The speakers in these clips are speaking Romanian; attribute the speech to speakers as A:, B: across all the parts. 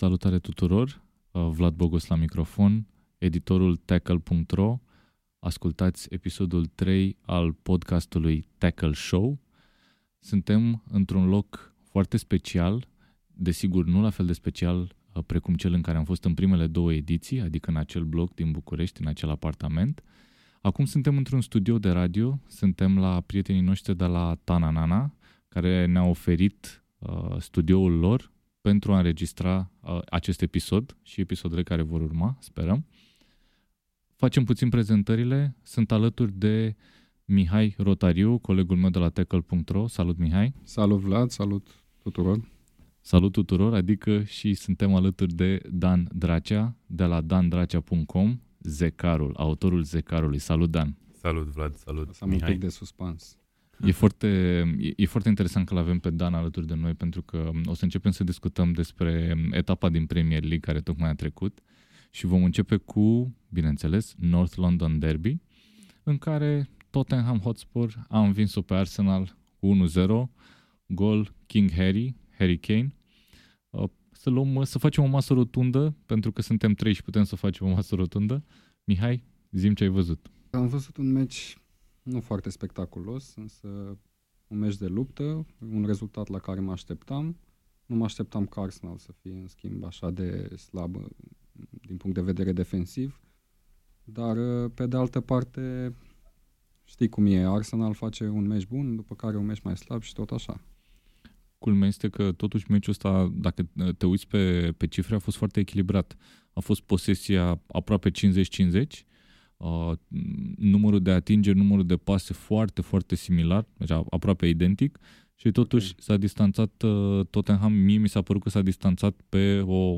A: Salutare tuturor, uh, Vlad Bogos la microfon, editorul tackle.ro. Ascultați episodul 3 al podcastului Tackle Show. Suntem într-un loc foarte special, desigur nu la fel de special uh, precum cel în care am fost în primele două ediții, adică în acel bloc din București, în acel apartament. Acum suntem într-un studio de radio, suntem la prietenii noștri de la Tananana, care ne-au oferit uh, studioul lor pentru a înregistra uh, acest episod și episoadele care vor urma, sperăm. Facem puțin prezentările. Sunt alături de Mihai Rotariu, colegul meu de la tackle.ro. Salut, Mihai!
B: Salut, Vlad! Salut tuturor!
A: Salut tuturor, adică și suntem alături de Dan Dracea, de la dandracea.com, Zecarul, autorul Zecarului. Salut, Dan!
C: Salut, Vlad! Salut,
B: Să am un pic de suspans.
A: E foarte, e, e foarte interesant că l-avem pe Dan alături de noi pentru că o să începem să discutăm despre etapa din Premier League care tocmai a trecut și vom începe cu, bineînțeles, North London Derby, în care Tottenham Hotspur a învins-o pe Arsenal cu 1-0, gol King Harry, Harry Kane. Uh, să, luăm, să facem o masă rotundă, pentru că suntem trei și putem să facem o masă rotundă. Mihai, zim ce ai văzut.
B: Am văzut un meci nu foarte spectaculos, însă un meci de luptă, un rezultat la care mă așteptam. Nu mă așteptam ca Arsenal să fie, în schimb, așa de slab din punct de vedere defensiv, dar, pe de altă parte, știi cum e, Arsenal face un meci bun, după care un meci mai slab și tot așa.
A: Culmea este că totuși meciul ăsta, dacă te uiți pe, pe cifre, a fost foarte echilibrat. A fost posesia aproape 50-50, Uh, numărul de atingeri, numărul de pase foarte, foarte similar, deci aproape identic și totuși okay. s-a distanțat uh, Tottenham, mie mi s-a părut că s-a distanțat pe o,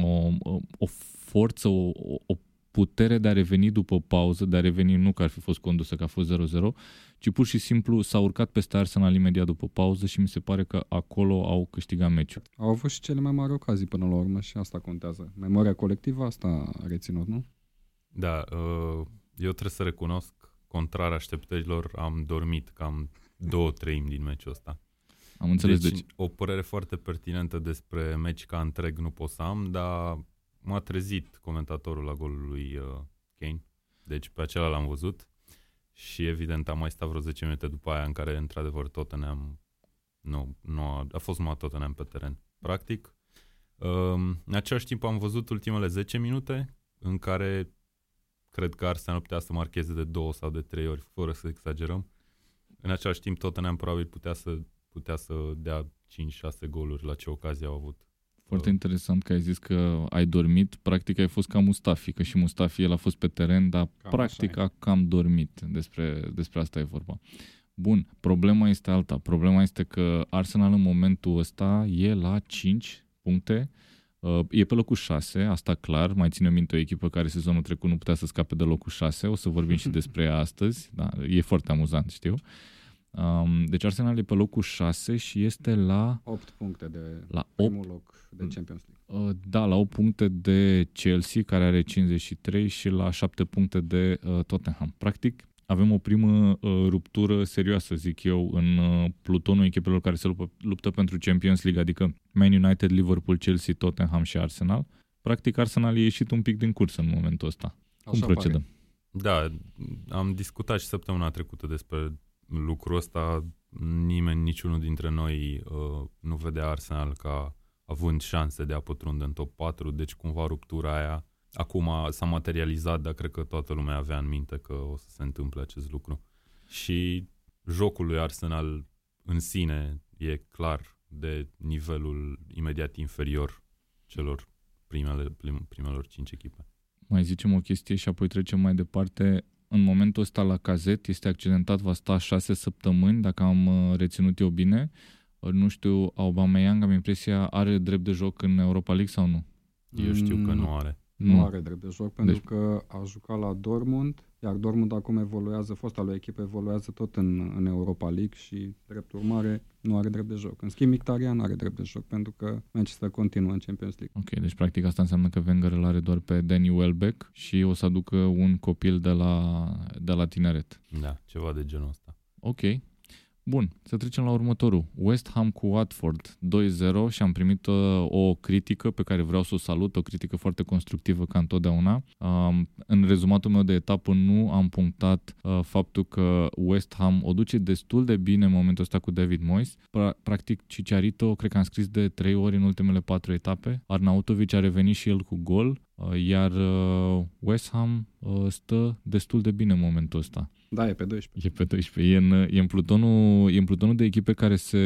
A: o, o forță, o, o putere de a reveni după pauză, de a reveni nu că ar fi fost condusă, că a fost 0-0, ci pur și simplu s-a urcat peste Arsenal imediat după pauză și mi se pare că acolo au câștigat meciul.
B: Au avut și cele mai mari ocazii până la urmă și asta contează. Memoria colectivă asta a reținut, nu?
C: Da, uh, eu trebuie să recunosc, contrar așteptărilor, am dormit cam două treimi din meciul ăsta.
A: Am înțeles.
C: Deci, deci, o părere foarte pertinentă despre meci ca întreg nu pot să am, dar m-a trezit comentatorul la golul lui uh, Kane. Deci pe acela l-am văzut și evident am mai stat vreo 10 minute după aia în care într-adevăr Tottenham nu, nu a, a fost numai Tottenham pe teren. Practic, um, în același timp am văzut ultimele 10 minute în care cred că Arsenal putea să marcheze de două sau de trei ori, fără să exagerăm. În același timp, Tottenham probabil putea să, putea să dea 5-6 goluri la ce ocazie au avut.
A: Foarte interesant că ai zis că ai dormit, practic ai fost ca Mustafi, că și Mustafi el a fost pe teren, dar cam practic a cam dormit, despre, despre asta e vorba. Bun, problema este alta. Problema este că Arsenal în momentul ăsta e la 5 puncte Uh, e pe locul 6, asta clar, mai ține minte o echipă care sezonul trecut nu putea să scape de locul 6, o să vorbim și despre ea astăzi, da, e foarte amuzant, știu. Um, deci Arsenal e pe locul 6 și este la...
B: 8 puncte de la 8, primul loc de Champions League.
A: Uh, da, la 8 puncte de Chelsea, care are 53, și la 7 puncte de uh, Tottenham. Practic, avem o primă uh, ruptură serioasă, zic eu, în uh, plutonul echipelor care se luptă, luptă pentru Champions League, adică Man United, Liverpool, Chelsea, Tottenham și Arsenal. Practic, Arsenal e ieșit un pic din cursă în momentul ăsta. Cum Așa procedăm? Pare.
C: Da, am discutat și săptămâna trecută despre lucrul ăsta. Nimeni, niciunul dintre noi uh, nu vede Arsenal ca având șanse de a pătrunde în top 4, deci cumva ruptura aia Acum s-a materializat, dar cred că toată lumea avea în minte că o să se întâmple acest lucru. Și jocul lui Arsenal în sine e clar de nivelul imediat inferior celor primele, prim, primelor cinci echipe.
A: Mai zicem o chestie și apoi trecem mai departe. În momentul ăsta la cazet este accidentat, va sta șase săptămâni, dacă am uh, reținut eu bine. Uh, nu știu, Aubameyang, am impresia, are drept de joc în Europa League sau nu?
C: Eu știu că nu are
B: nu mm. are drept de joc, pentru deci... că a jucat la Dortmund, iar Dortmund acum evoluează, fosta lui echipă evoluează tot în, în Europa League și, drept urmare, nu are drept de joc. În schimb, Mkhitaryan are drept de joc, pentru că Manchester continuă în Champions League.
A: Ok, deci practic asta înseamnă că Wenger îl are doar pe Danny Welbeck și o să aducă un copil de la, de la tineret.
C: Da, ceva de genul ăsta.
A: Ok. Bun, să trecem la următorul. West Ham cu Watford 2-0 și am primit uh, o critică pe care vreau să o salut, o critică foarte constructivă ca întotdeauna. Um, în rezumatul meu de etapă nu am punctat uh, faptul că West Ham o duce destul de bine în momentul ăsta cu David Moyes. Pra- practic Cicciarito, cred că am scris de trei ori în ultimele patru etape. Arnautovic a revenit și el cu gol, uh, iar uh, West Ham uh, stă destul de bine în momentul ăsta.
B: Da, e pe 12.
A: E pe 12. E în, e în, plutonul, e în plutonul de echipe care se,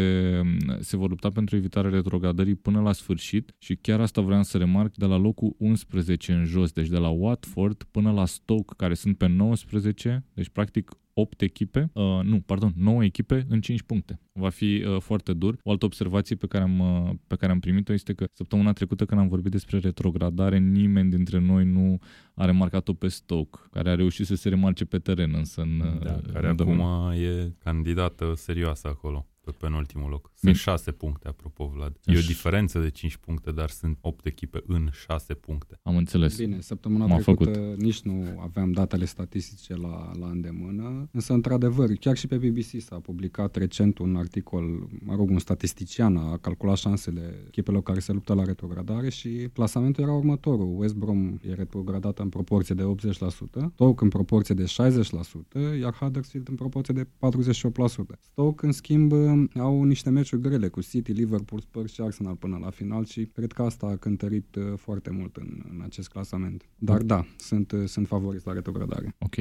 A: se vor lupta pentru evitarea retrogradării până la sfârșit și chiar asta vreau să remarc de la locul 11 în jos, deci de la Watford până la Stoke care sunt pe 19, deci practic 8 echipe, uh, nu, pardon, 9 echipe în 5 puncte. Va fi uh, foarte dur. O altă observație pe care, am, uh, pe care am primit-o este că săptămâna trecută când am vorbit despre retrogradare, nimeni dintre noi nu a remarcat-o pe Stoke, care a reușit să se remarce pe teren, însă în,
C: Da,
A: uh,
C: care
A: în
C: acum
A: domeniu.
C: e candidată serioasă acolo, pe penultimul loc. Sunt
A: Bine.
C: 6 puncte, apropo, Vlad.
A: Sunt
C: E o
A: ș-
C: diferență de 5 puncte, dar sunt 8 echipe în 6 puncte.
A: Am înțeles.
B: Bine, săptămâna
A: M-a
B: trecută nici nu aveam datele statistice la, la îndemână, însă, într-adevăr, chiar și pe BBC s-a publicat recent un articol, mă rog, un statistician a calculat șansele echipelor care se luptă la retrogradare și clasamentul era următorul. West Brom e retrogradată în proporție de 80%, Stoke în proporție de 60%, iar Huddersfield în proporție de 48%. Stoke, în schimb, au niște meciuri grele cu City, Liverpool, Spurs și Arsenal până la final și cred că asta a cântărit uh, foarte mult în, în acest clasament. Dar da, sunt, uh, sunt favoriți la retrogradare.
A: Ok.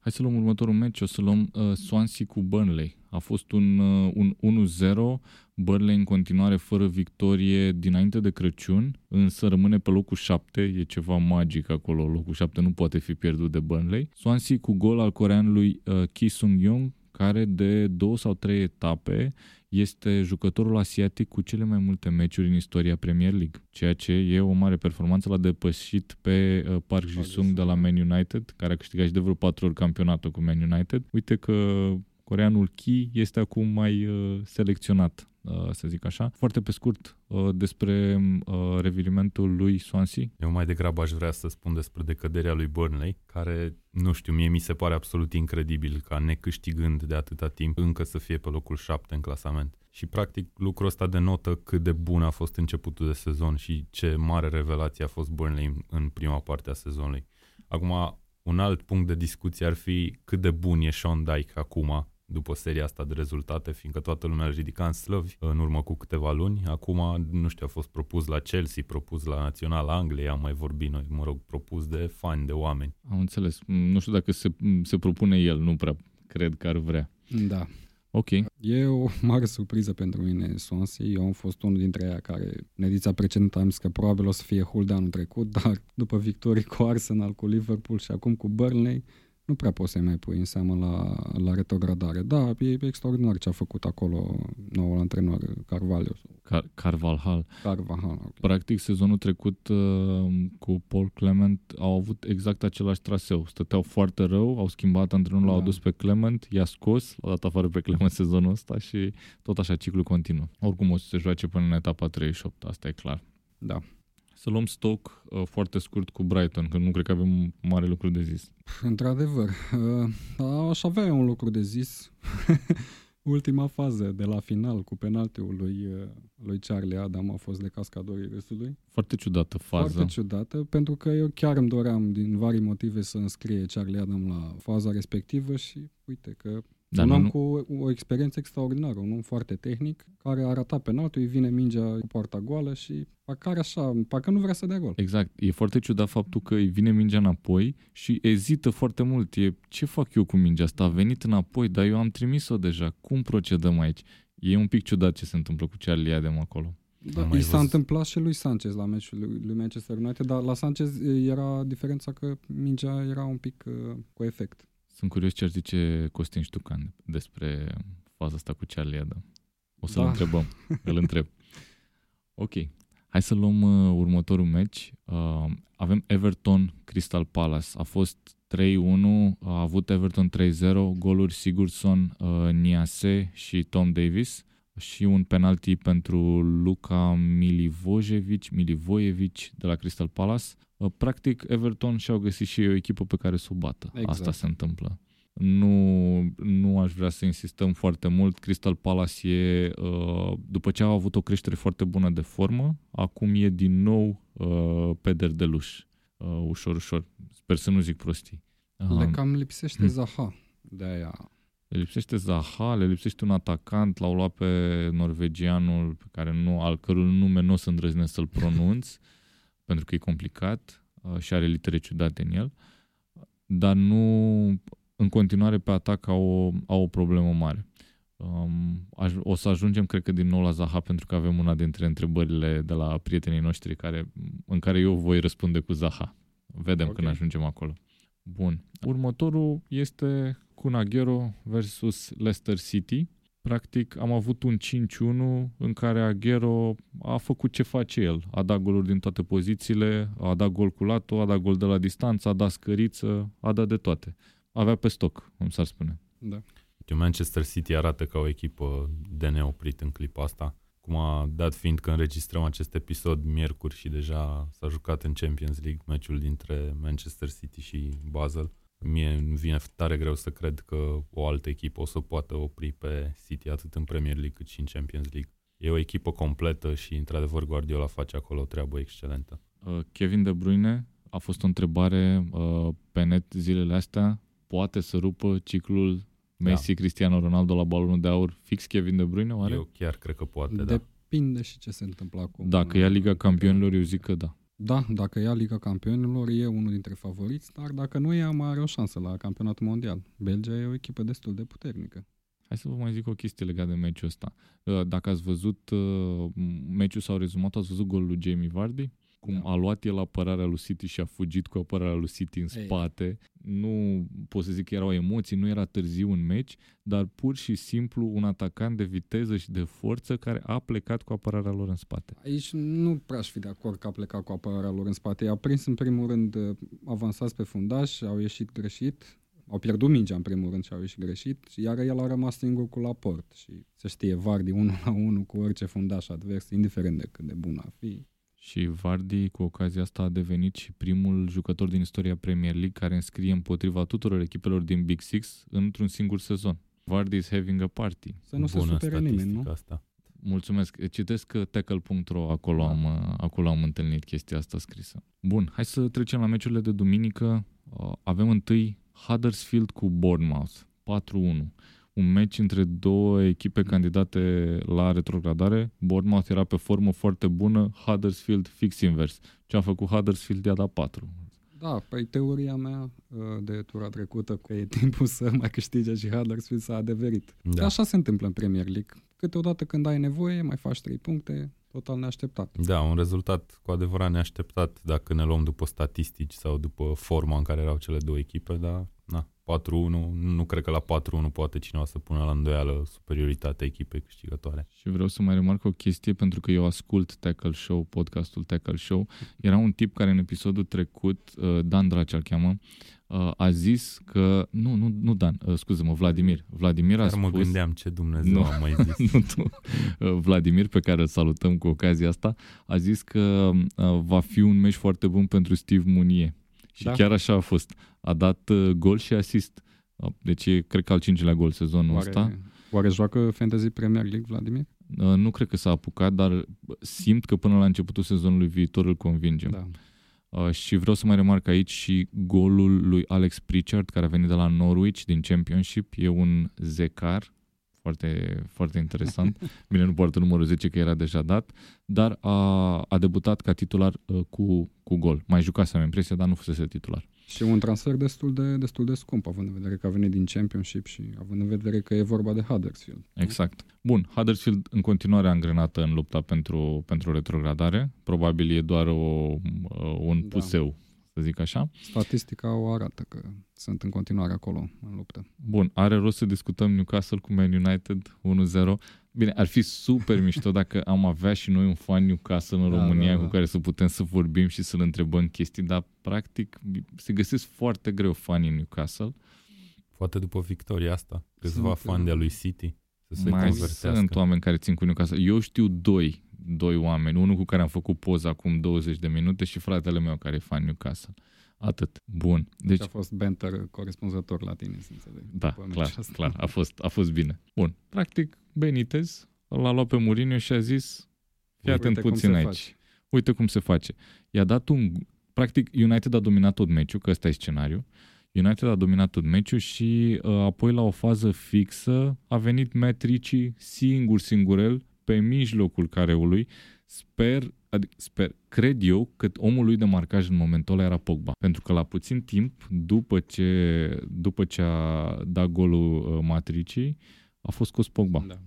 A: Hai să luăm următorul meci. O să luăm uh, Swansea cu Burnley. A fost un, uh, un 1-0. Burnley în continuare fără victorie dinainte de Crăciun, însă rămâne pe locul 7. E ceva magic acolo. Locul 7 nu poate fi pierdut de Burnley. Swansea cu gol al coreanului uh, Ki Sung-young, care de două sau trei etape este jucătorul asiatic cu cele mai multe meciuri în istoria Premier League, ceea ce e o mare performanță. L-a depășit pe uh, Park Ji-sung de la Man United, care a câștigat și de vreo patru ori campionatul cu Man United. Uite că coreanul Ki este acum mai uh, selecționat, uh, să zic așa. Foarte pe scurt uh, despre uh, revirimentul lui Swansea.
C: Eu mai degrabă aș vrea să spun despre decăderea lui Burnley, care, nu știu, mie mi se pare absolut incredibil ca necâștigând de atâta timp încă să fie pe locul 7 în clasament. Și practic lucrul ăsta denotă cât de bun a fost începutul de sezon și ce mare revelație a fost Burnley în- în prima parte a sezonului. Acum, un alt punct de discuție ar fi cât de bun e Sean Dyke acum, după seria asta de rezultate, fiindcă toată lumea îl ridica în slăvi în urmă cu câteva luni. Acum, nu știu, a fost propus la Chelsea, propus la Național Angliei, am mai vorbit noi, mă rog, propus de fani, de oameni.
A: Am înțeles. Mm, Nu știu dacă se, se propune el, nu prea cred că ar vrea.
B: Da.
A: Ok.
B: E o mare surpriză pentru mine Swansea. Eu am fost unul dintre ea care, în ediția precedentă, am zis că probabil o să fie Hull de anul trecut, dar după victorii cu Arsenal, cu Liverpool și acum cu Burnley, nu prea poți să-i mai pui în seamă la, la retrogradare. Da, e extraordinar ce a făcut acolo noul antrenor Carvalho.
A: Car- Carvalhal.
B: Carvajal. ok.
A: Practic, sezonul trecut uh, cu Paul Clement au avut exact același traseu. Stăteau foarte rău, au schimbat antrenorul, l-au
B: Da.
A: adus pe Clement, i-a scos, l-a dat afară pe Clement sezonul ăsta și tot așa ciclul continuă. Oricum o să se joace până în etapa 38, asta e clar.
B: Da.
A: Să luăm stoc uh, foarte scurt cu Brighton, că nu cred că avem mare lucru de zis.
B: Într-adevăr, uh, aș avea eu un lucru de zis. Ultima fază de la final cu penaltiul lui, uh, lui Charlie Adam a fost de cascadorii râsului.
A: Foarte ciudată fază.
B: Foarte ciudată, pentru că eu chiar îmi doream din vari motive să înscrie Charlie Adam la faza respectivă și uite că
A: Dar
B: un
A: nu-
B: om
A: nu-
B: cu o, o experiență extraordinară, un om foarte tehnic, care a ratat penaltul, îi vine mingea cu poarta goală și parcă are așa, parcă nu vrea să dea gol.
A: Exact. E foarte ciudat faptul că îi vine mingea înapoi și ezită foarte mult. E, ce fac eu cu mingea asta? A venit înapoi, dar eu am trimis-o deja. Cum procedăm aici? E un pic ciudat ce se întâmplă cu Charlie Adem acolo.
B: Da,
C: Am mai
B: i s-a
C: văzut.
B: întâmplat și lui Sanchez la meciul lui, lui Manchester United, dar la Sanchez e, era diferența că mingea era un pic uh, cu efect.
A: Sunt curios ce ar zice Costin Ștucan despre faza asta cu Charlie Adam. O să-l
B: Da.
A: întrebăm. Îl întreb. Ok. Hai să luăm uh, următorul meci. Uh, avem Everton Crystal Palace. A fost 3-1, a avut Everton 3-0, goluri Sigurdsson, uh, Niase și Tom Davis și un penalti pentru Luca Milivojevic, Milivojevic de la Crystal Palace. Uh, practic, Everton și-au găsit și ei o echipă pe care să o bată.
B: Exact.
A: Asta se întâmplă. nu, nu aș vrea să insistăm foarte mult. Crystal Palace e, uh, după ce a avut o creștere foarte bună de formă, acum e din nou uh, pe derdeluș, uh, ușor, ușor. Sper să nu zic prostii.
B: Le cam lipsește
A: Hmm.
B: Zaha, de aia.
A: Le lipsește Zaha, le lipsește un atacant, l-au luat pe norvegianul pe care nu, al cărui nume nu o să îndrăznesc să-l pronunț, pentru că e complicat uh, și are litere ciudate în el, dar nu, în continuare pe atac au, o- au o problemă mare. Um, aș, o să ajungem, cred că, din nou la Zaha, pentru că avem una dintre întrebările de la prietenii noștri care, în care eu voi răspunde cu Zaha. Vedem
B: Ok.
A: când ajungem acolo. Bun. Următorul este Kun Aguero versus Leicester City. Practic am avut un 5-1 în care Aguero a făcut ce face el. A dat goluri din toate pozițiile, a dat gol cu latul, a dat gol de la distanță, a dat scăriță, a dat de toate. Avea pe stoc, cum s-ar spune.
B: Da.
C: Uite, Manchester City arată ca o echipă de neoprit în clipa asta. Cum a dat fiind că înregistrăm acest episod miercuri și deja s-a jucat în Champions League meciul dintre Manchester City și Basel. Mie îmi vine tare greu să cred că o altă echipă o să poată opri pe City atât în Premier League cât și în Champions League. E o echipă completă și într-adevăr Guardiola face acolo o treabă excelentă.
A: Uh, Kevin De Bruyne a fost o întrebare uh, pe net zilele astea. Poate să rupă ciclul Messi-Cristiano Ronaldo la balonul de aur fix Kevin De Bruyne, oare?
C: Eu chiar cred că poate, da.
B: Depinde și ce se întâmplă acum.
A: Dacă ia Liga Campionilor, eu zic că da.
B: Da, dacă ia Liga Campionilor, e unul dintre favoriți, dar dacă nu ia, mai are o șansă la campionatul mondial. Belgia e o echipă destul de puternică.
A: Hai să vă mai zic o chestie legată de meciul ăsta. Uh, Dacă ați văzut uh, meciul sau rezumatul, ați văzut golul lui Jamie Vardy? Cum
B: Da.
A: a luat el apărarea lui City și a fugit cu apărarea lui City în
B: Ei.
A: spate. Nu pot să zic că erau emoții, nu era târziu în meci, dar pur și simplu un atacant de viteză și de forță care a plecat cu apărarea lor în spate.
B: Aici nu prea aș fi de acord că a plecat cu apărarea lor în spate. I-a prins în primul rând uh, avansați pe fundaș, au ieșit greșit, au pierdut mingea în primul rând și au ieșit greșit, iar el a rămas singur cu Laport. Și se știe, Vardy 1 la 1 cu orice fundaș advers, indiferent de cât de bun ar fi.
A: Și Vardy, cu ocazia asta, a devenit și primul jucător din istoria Premier League care înscrie împotriva tuturor echipelor din Big Six într-un singur sezon. Vardy is having a party.
B: Să nu se
C: Bună
B: supere nimeni, nu?
C: statistică asta.
A: Mulțumesc. Citesc uh, tackle.ro, acolo,
B: Da.
A: am, uh, acolo am întâlnit chestia asta scrisă. Bun, hai să trecem la meciurile de duminică. Uh, Avem întâi Huddersfield cu Bournemouth, 4-1. Un meci între două echipe candidate la retrogradare. Bournemouth era pe formă foarte bună, Huddersfield fix invers. Ce a făcut Huddersfield i-a dat 4.
B: Da, păi teoria mea uh, de tura trecută că e timpul să mai câștige și Huddersfield s-a adeverit.
C: Da.
B: Așa se întâmplă în Premier League. Câteodată când ai nevoie, mai faci 3 puncte, total neașteptat.
C: Da, un rezultat cu adevărat neașteptat dacă ne luăm după statistici sau după forma în care erau cele două echipe, dar na, 4-1, nu cred că la 4-1 poate cineva să pună la îndoială superioritatea echipei câștigătoare.
A: Și vreau să mai remarc o chestie pentru că eu ascult Tackle Show, podcastul Tackle Show. Era un tip care în episodul trecut, uh, Dan Dracea îl cheamă, uh, a zis că, nu, nu, nu Dan, uh, scuză-mă, Vladimir. Vladimir a
C: Dar
A: spus...
C: mă gândeam ce Dumnezeu
A: Nu.
C: am mai zis.
A: nu tu, Uh, Vladimir, pe care îl salutăm cu ocazia asta, a zis că uh, va fi un meci foarte bun pentru Steve Munier. Și
B: Da.
A: chiar așa a fost. A dat uh, gol și asist. Uh, Deci e, cred că al cincilea gol sezonul ăsta.
B: Oare, oare joacă Fantasy Premier League, Vladimir?
A: Uh, Nu cred că s-a apucat, dar simt că până la începutul sezonului viitor îl convingem.
B: Da.
A: Uh, și vreau să mai remarc aici și golul lui Alex Pritchard, care a venit de la Norwich din Championship. E un zecar, foarte, foarte interesant. Bine, nu poartă numărul 10 că era deja dat, dar a, a debutat ca titular uh, cu, cu gol. Mai jucase, am impresia, dar nu fusese titular.
B: Și un transfer destul de, destul de scump, având în vedere că a venit din Championship și având în vedere că e vorba de Huddersfield. nu?
A: Exact. Bun, Huddersfield în continuare angrenată în lupta pentru, pentru retrogradare. Probabil e doar o, uh, un
B: Da.
A: Puseu, să zic așa.
B: Statistica o arată că sunt în continuare acolo în luptă.
A: Bun, are rost să discutăm Newcastle cu Man United 1-0. Bine, ar fi super mișto dacă am avea și noi un fan Newcastle în
B: Da,
A: România
B: da, da.
A: cu care să putem să vorbim și să-l întrebăm chestii, dar practic se găsesc foarte greu fanii în Newcastle.
C: Poate după victoria asta, câțiva
B: Sunt,
C: fani de-a lui City să se
A: Mai
C: conversească.
A: sunt oameni care țin cu Newcastle. Eu știu doi, doi oameni. Unul cu care am făcut poză acum 20 de minute și fratele meu care e fan Newcastle. Atât. Bun.
B: Deci a fost banter corespunzător la tine, să înțeleg.
A: Da, clar, clar, a fost, a fost bine. Bun. Practic, Benitez l-a luat pe Mourinho și a zis fii atent puțin aici. Face. Uite cum se face. I-a dat un... Practic, United a dominat tot meciul, că ăsta e scenariu. United a dominat tot meciul și uh, apoi la o fază fixă a venit Matt Ricci singur, singurel, pe mijlocul careului. Sper, adică, sper, cred eu că omul lui de marcaj în momentul ăla era Pogba. Pentru că la puțin timp, după ce, după ce a dat golul uh, Matricii, a fost scos Pogba. Da.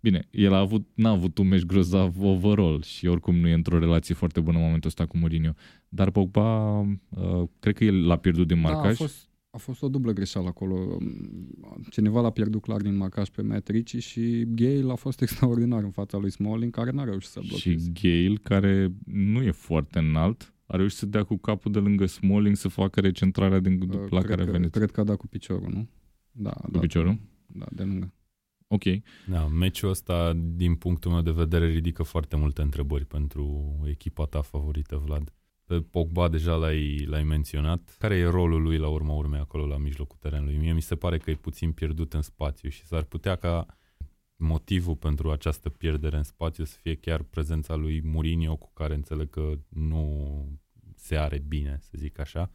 A: Bine, el a avut, n-a avut un meci grozav overall și oricum nu e într-o relație foarte bună în momentul ăsta cu Mourinho. Dar Pogba, uh, cred că el l-a pierdut din marcaj. Da, a
B: fost, a fost o dublă greșeală acolo. Cineva l-a pierdut clar din marcaj pe Matt Ricci și Gale a fost extraordinar în fața lui Smalling, care n-a reușit să blocheze.
A: Și Gale, care nu e foarte înalt, a reușit să dea cu capul de lângă Smalling să facă recentrarea din, uh, la care
B: a
A: venit.
B: Cred că a dat cu piciorul, nu?
A: Da, cu da, piciorul?
B: Da, de lângă.
A: Ok.
C: Da, meciul ăsta, din punctul meu de vedere, ridică foarte multe întrebări pentru echipa ta favorită, Vlad. Pe Pogba deja l-ai, l-ai menționat. Care e rolul lui la urma urmei acolo la mijlocul terenului? Mie mi se pare că e puțin pierdut în spațiu și s-ar putea ca motivul pentru această pierdere în spațiu să fie chiar prezența lui Mourinho, cu care înțeleg că nu se are bine, să zic așa.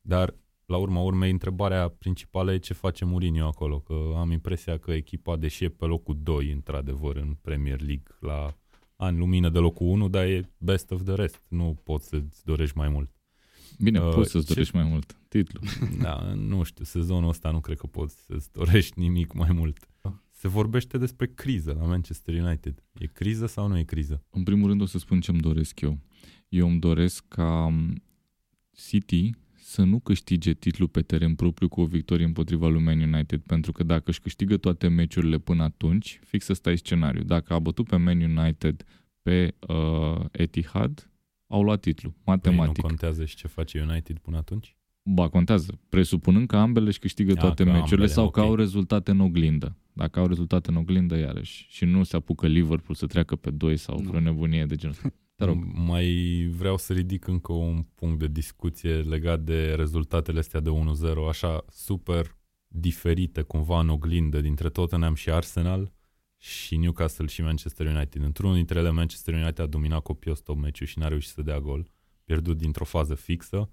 C: Dar la urma urmei, întrebarea principală e ce face Mourinho acolo, că am impresia că echipa, deși e pe locul 2, într-adevăr, în Premier League, la ani lumină de locul 1, dar e best of the rest. Nu poți să-ți dorești mai mult.
A: Bine, uh, poți să-ți ce... dorești mai mult. Titlu.
C: Da, nu știu, sezonul ăsta nu cred că poți să-ți dorești nimic mai mult. Se vorbește despre criză la Manchester United. E criză sau nu e criză?
A: În primul rând o să spun ce-mi doresc eu. Eu îmi doresc ca City să nu câștige titlul pe teren propriu cu o victorie împotriva lui Man United, pentru că dacă își câștigă toate meciurile până atunci, fix ăsta e scenariu. Dacă a bătut pe Man United pe uh, Etihad, au luat titlul, matematic. Păi
C: nu contează și ce face United până atunci?
A: Ba, contează. Presupunând că ambele își câștigă toate meciurile ambele, sau okay. că au rezultate în oglindă. Dacă au rezultate în oglindă, iarăși. Și nu se apucă Liverpool să treacă pe 2 sau no. vreo nebunie de genul ăsta.
C: Te rog. Mai vreau să ridic încă un punct de discuție legat de rezultatele astea de 1-0, așa super diferite cumva în oglindă dintre Tottenham și Arsenal și Newcastle și Manchester United. Într-unul dintre ele Manchester United a dominat copios tot meciul și n-a reușit să dea gol, pierdut dintr-o fază fixă.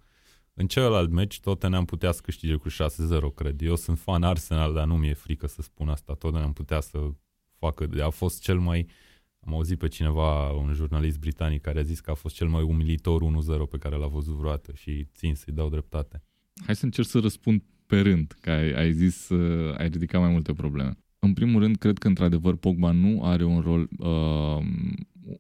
C: În celălalt meci Tottenham putea să câștige cu 6-0, cred. Eu sunt fan Arsenal, dar nu mi-e frică să spun asta. Tottenham putea să facă, a fost cel mai uh, am auzit pe cineva, un jurnalist britanic, care a zis că a fost cel mai umilitor 1-0 pe care l-a văzut vreodată și țin să-i dau dreptate.
A: Hai să încerc să răspund pe rând, că ai, ai zis, uh, ai ridicat mai multe probleme. În primul rând, cred că într-adevăr Pogba nu are un rol, uh,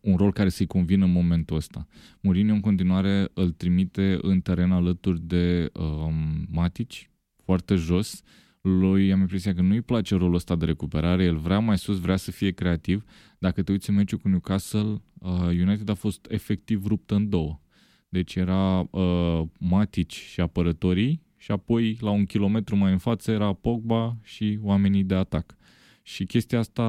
A: un rol care să-i convină în momentul ăsta. Mourinho în continuare îl trimite în teren alături de uh, Matici, foarte jos, uh, lui am impresia că nu-i place rolul ăsta de recuperare, el vrea mai sus, vrea să fie creativ. Dacă te uiți în meciul cu Newcastle, uh, United a fost efectiv ruptă în două. Deci era uh, Matic și apărătorii și apoi la un kilometru mai în față era Pogba și oamenii de atac. Și chestia asta,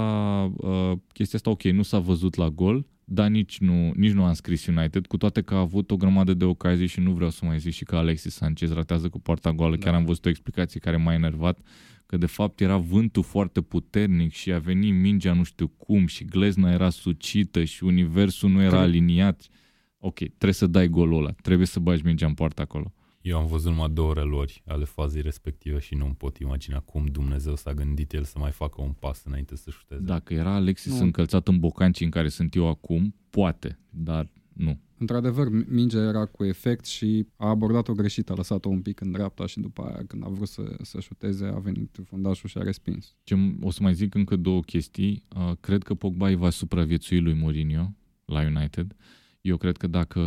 A: uh, chestia asta ok, nu s-a văzut la gol, dar nici nu, nici nu am scris United, cu toate că a avut o grămadă de ocazii și nu vreau să mai zic și că Alexis Sanchez ratează cu poarta goală. Da. Chiar am văzut o explicație care m-a enervat, că de fapt era vântul foarte puternic și a venit mingea nu știu cum și glezna era sucită și universul nu era Cred... aliniat. Ok, trebuie să dai golul ăla, trebuie să bagi mingea în poartă acolo.
C: Eu am văzut numai două relori ale fazei respective și nu îmi pot imagina cum Dumnezeu s-a gândit el să mai facă un pas înainte să șuteze.
A: Dacă era Alexis nu. încălțat în bocancii în care sunt eu acum, poate, dar nu.
B: Într-adevăr, mingea era cu efect și a abordat-o greșit, a lăsat-o un pic în dreapta și după aia, când a vrut să, să șuteze, a venit fundașul și a respins.
A: Ce, o să mai zic încă două chestii. Uh, cred că Pogba îi va supraviețui lui Mourinho la United. Uh, eu cred că dacă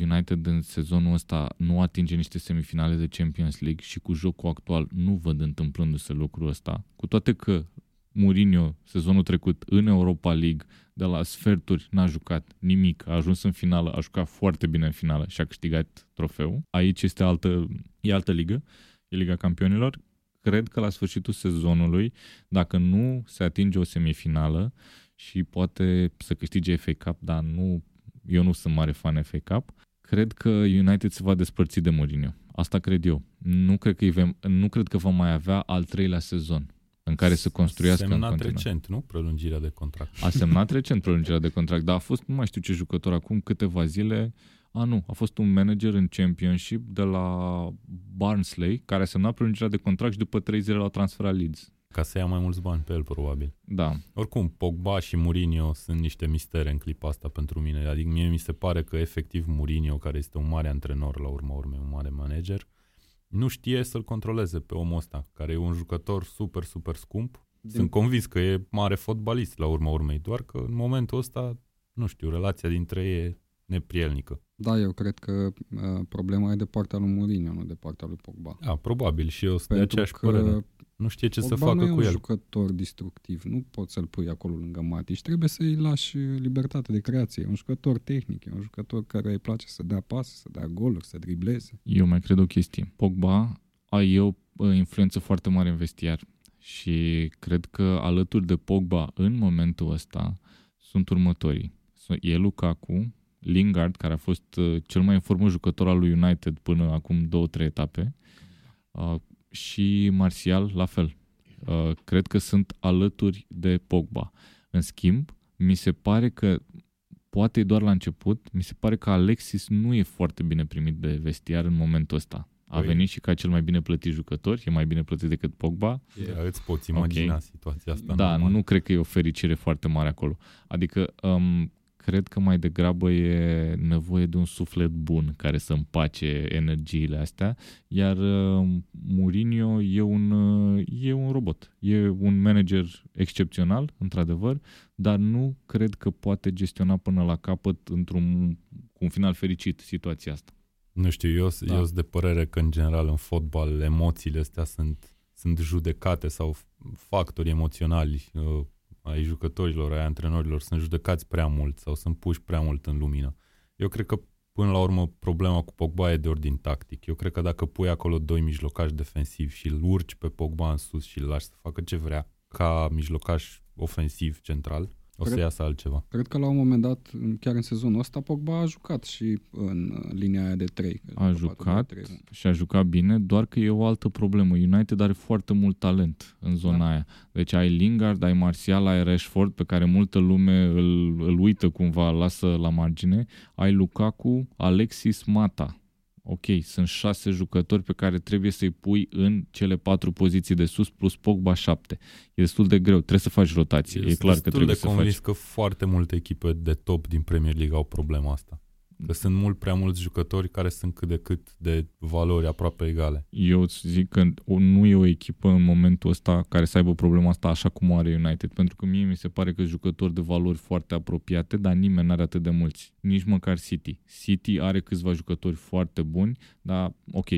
A: United în sezonul ăsta nu atinge niște semifinale de Champions League și cu jocul actual nu văd întâmplându-se lucrul ăsta, cu toate că Mourinho sezonul trecut în Europa League de la sferturi n-a jucat nimic, a ajuns în finală, a jucat foarte bine în finală și a câștigat trofeul. Aici este altă, e altă ligă, e Liga Campionilor. Cred că la sfârșitul sezonului, dacă nu se atinge o semifinală și poate să câștige FA Cup, dar nu eu nu sunt mare fan FA Cup, cred că United se va despărți de Mourinho. Asta cred eu. Nu cred că, îi nu cred că va mai avea al treilea sezon în care să construiască
C: semnat
A: în continuare.
C: recent, nu? Prelungirea de contract.
A: A semnat recent prelungirea de contract, dar a fost, nu mai știu ce jucător, acum câteva zile, a nu, a fost un manager în Championship de la Barnsley, care a semnat prelungirea de contract și după trei zile l-a transferat Leeds.
C: Ca să ia mai mulți bani pe el, probabil.
A: Da.
C: Oricum, Pogba și Mourinho sunt niște mistere în clipa asta pentru mine. Adică mie mi se pare că efectiv Mourinho, care este un mare antrenor la urma urmei, un mare manager, nu știe să-l controleze pe omul ăsta, care e un jucător super, super scump. Din... Sunt convins că e mare fotbalist la urma urmei, doar că în momentul ăsta, nu știu, relația dintre ei e neprielnică.
B: Da, eu cred că uh, problema e de partea lui Mourinho, nu de partea lui Pogba.
C: Da, probabil și eu sunt de aceeași că părere. Nu știe ce Pogba să facă
B: nu e
C: cu
B: un
C: el.
B: jucător destructiv, nu poți să-l pui acolo lângă Matic, trebuie să-i lași libertate de creație. E un jucător tehnic, e un jucător care îi place să dea pase, să dea goluri, să dribleze.
A: Eu mai cred o chestie. Pogba a eu influență foarte mare în vestiar și cred că alături de Pogba în momentul ăsta sunt următorii. E Lukaku, Lingard, care a fost uh, cel mai informat jucător al lui United până acum două-trei etape, uh, și Martial la fel. Uh, cred că sunt alături de Pogba. În schimb, mi se pare că poate doar la început, mi se pare că Alexis nu e foarte bine primit de vestiar în momentul ăsta. A păi. venit și ca cel mai bine plătit jucător, e mai bine plătit decât Pogba.
C: Yeah, îți poți imagina okay. situația asta.
A: Da, normal. nu cred că e o fericire foarte mare acolo. Adică um, cred că mai degrabă e nevoie de un suflet bun care să împace energiile astea, iar uh, Mourinho e un, uh, e un robot. E un manager excepțional, într-adevăr, dar nu cred că poate gestiona până la capăt într-un cu un final fericit situația asta.
C: Nu știu, eu, da. eu sunt de părere că în general în fotbal emoțiile astea sunt, sunt judecate sau factori emoționali uh, ai jucătorilor, ai antrenorilor sunt judecați prea mult sau sunt puși prea mult în lumină. Eu cred că până la urmă problema cu Pogba e de ordin tactic. Eu cred că dacă pui acolo doi mijlocași defensivi și îl urci pe Pogba în sus și îl lași să facă ce vrea ca mijlocaș ofensiv central, o cred, să iasă altceva.
B: Cred că la un moment dat, chiar în sezonul ăsta, Pogba a jucat și în linia aia de 3.
A: A jucat 3. și a jucat bine, doar că e o altă problemă. United are foarte mult talent în zona da. aia. Deci ai Lingard, ai Martial, ai Rashford, pe care multă lume îl, îl uită cumva, lasă la margine. Ai Lukaku, Alexis Mata ok, sunt șase jucători pe care trebuie să-i pui în cele patru poziții de sus plus Pogba șapte. E destul de greu, trebuie să faci rotație. E, e clar că trebuie
C: de
A: să faci.
C: că foarte multe echipe de top din Premier League au problema asta. Că sunt mult prea mulți jucători care sunt cât de cât de valori aproape egale.
A: Eu îți zic că nu e o echipă în momentul ăsta care să aibă problema asta așa cum o are United, pentru că mie mi se pare că jucători de valori foarte apropiate, dar nimeni nu are atât de mulți. Nici măcar City. City are câțiva jucători foarte buni, dar ok,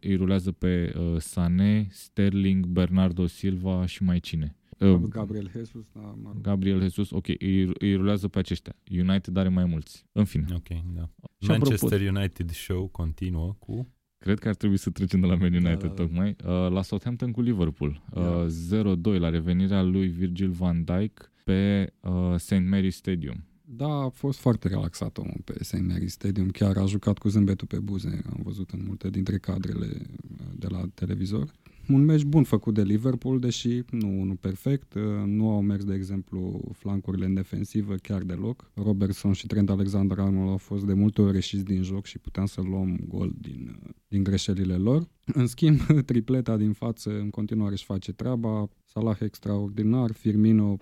A: îi rulează pe uh, Sané, Sterling, Bernardo Silva și mai cine
B: Uh, Gabriel Jesus, da, mă rog.
A: Gabriel Jesus, ok, îi, îi rulează pe aceștia. United are mai mulți. În fine.
C: Ok, da. Și Manchester apropo, United show continuă cu...
A: Cred că ar trebui să trecem de la Man United da, da, da. tocmai. Uh, la Southampton cu Liverpool. Uh, 0-2 la revenirea lui Virgil van Dijk pe uh, St. Mary's Stadium.
B: Da, a fost foarte relaxat omul pe St. Mary's Stadium. Chiar a jucat cu zâmbetul pe buze. Am văzut în multe dintre cadrele uh, de la televizor un meci bun făcut de Liverpool, deși nu unul perfect. Uh, nu au mers, de exemplu, flancurile în defensivă chiar deloc. Robertson și Trent Alexander-Arnold au fost de multe ori ieșiți din joc și puteam să luăm gol din, uh, din greșelile lor. În schimb, tripleta din față în continuare își face treaba. Salah extraordinar, Firmino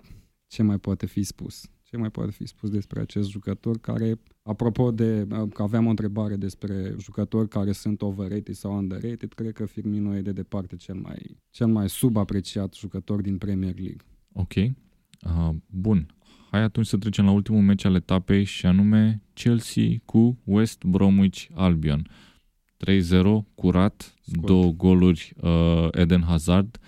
B: ce mai poate fi spus? Ce mai poate fi spus despre acest jucător care, apropo de că aveam o întrebare despre jucători care sunt overrated sau underrated, cred că Firmino e de departe cel mai, cel mai subapreciat jucător din Premier League.
A: Ok. Uh, bun. Hai atunci să trecem la ultimul meci al etapei și anume Chelsea cu West Bromwich Albion. 3-0, curat, Scot. două goluri uh, Eden Hazard.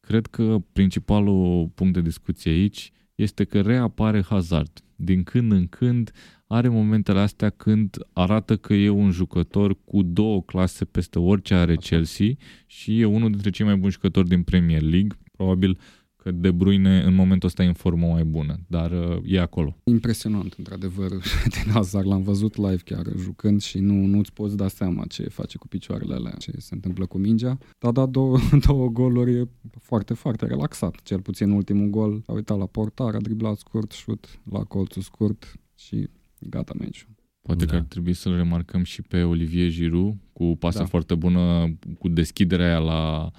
A: Cred că principalul punct de discuție aici este că reapare Hazard. Din când în când are momentele astea când arată că e un jucător cu două clase peste orice are Chelsea și e unul dintre cei mai buni jucători din Premier League. Probabil că De Bruyne în momentul ăsta e în formă mai bună, dar uh, e acolo.
B: Impresionant, într-adevăr, din Hazard. L-am văzut live chiar jucând și nu, nu-ți poți da seama ce face cu picioarele alea, ce se întâmplă cu mingea. A dat două, două goluri foarte, foarte relaxat. Cel puțin ultimul gol a uitat la portar, a driblat scurt, șut la colțul scurt și gata meciul.
A: Poate da. că ar trebui să-l remarcăm și pe Olivier Giroud cu pasă da. foarte bună, cu deschiderea aia la,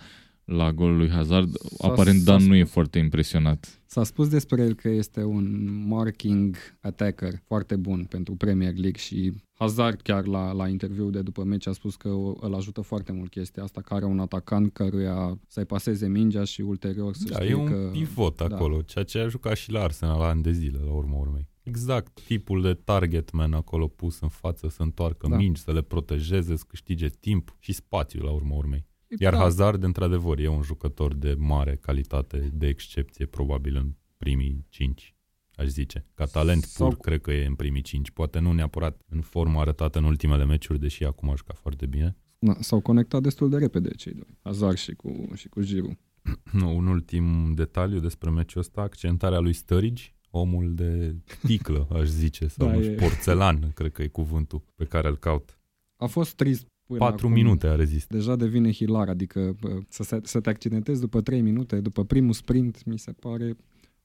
A: la golul lui Hazard. S-a, Aparent Dan nu e foarte impresionat.
B: S-a spus despre el că este un marking attacker foarte bun pentru Premier League și Hazard chiar la, la interviu de după meci a spus că îl ajută foarte mult chestia asta, care un atacant căruia să-i paseze mingea și ulterior să
C: da,
B: știe
C: e un
B: că...
C: pivot
B: da.
C: acolo, ceea ce a jucat și la Arsenal la ani de zile, la urmă urmei. Exact tipul de target man acolo pus în față, să întoarcă da. mingi, să le protejeze, să câștige timp și spațiu la urmă urmei. Iar da. Hazard, într-adevăr, e un jucător de mare calitate, de excepție, probabil în primii cinci, aș zice. Ca talent Sau... pur, cred că e în primii cinci. Poate nu neapărat în formă arătată în ultimele meciuri, deși acum a jucat foarte bine.
B: Da, s-au conectat destul de repede cei doi, Hazard și cu, și cu Giroud.
C: Nu, un ultim detaliu despre meciul ăsta, accentarea lui Sturridge, omul de ticlă, aș zice, sau da, nu știu, e... porțelan, cred că e cuvântul pe care îl caut.
B: A fost trist
C: Până 4 acum, minute a rezist.
B: Deja devine hilar, adică să, se, să te accidentezi după 3 minute, după primul sprint, mi se pare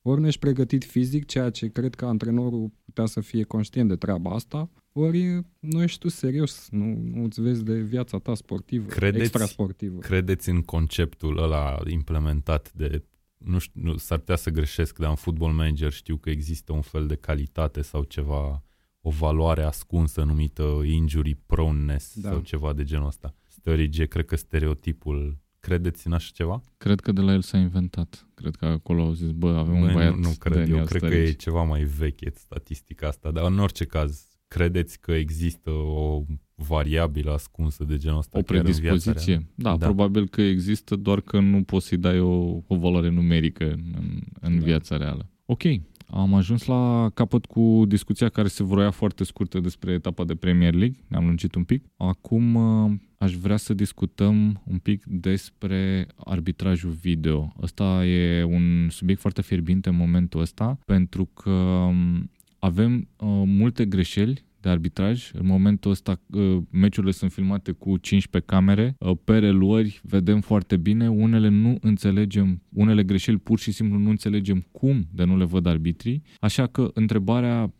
B: ori nu ești pregătit fizic, ceea ce cred că antrenorul putea să fie conștient de treaba asta, ori nu ești tu serios, nu, nu îți vezi de viața ta sportivă, credeți, extrasportivă.
C: Credeți în conceptul ăla implementat de nu știu, nu, s-ar putea să greșesc, dar în Football Manager știu că există un fel de calitate sau ceva, o valoare ascunsă numită injury proneness da. sau ceva de genul ăsta. Sturridge cred că stereotipul Credeți în așa ceva?
A: Cred că de la el s-a inventat. Cred că acolo au zis, bă, avem Băi, un băiat
C: Nu, nu cred,
A: Daniel
C: eu cred Sturridge. că e ceva mai veche statistica asta, dar în orice caz, credeți că există o variabilă ascunsă de genul ăsta
A: O predispoziție. Da, da, probabil că există, doar că nu poți să-i dai o, o valoare numerică în, în da. viața reală. Ok, am ajuns la capăt cu discuția care se vroia foarte scurtă despre etapa de Premier League. Ne-am lungit un pic. Acum uh, aș vrea să discutăm un pic despre arbitrajul video. Ăsta e un subiect foarte fierbinte în momentul ăsta pentru că um, avem uh, multe greșeli de arbitraj. În momentul ăsta uh, meciurile sunt filmate cu 15 camere, uh, pe reluări vedem foarte bine, unele nu înțelegem, unele greșeli pur și simplu nu înțelegem cum de nu le văd arbitrii, așa că întrebarea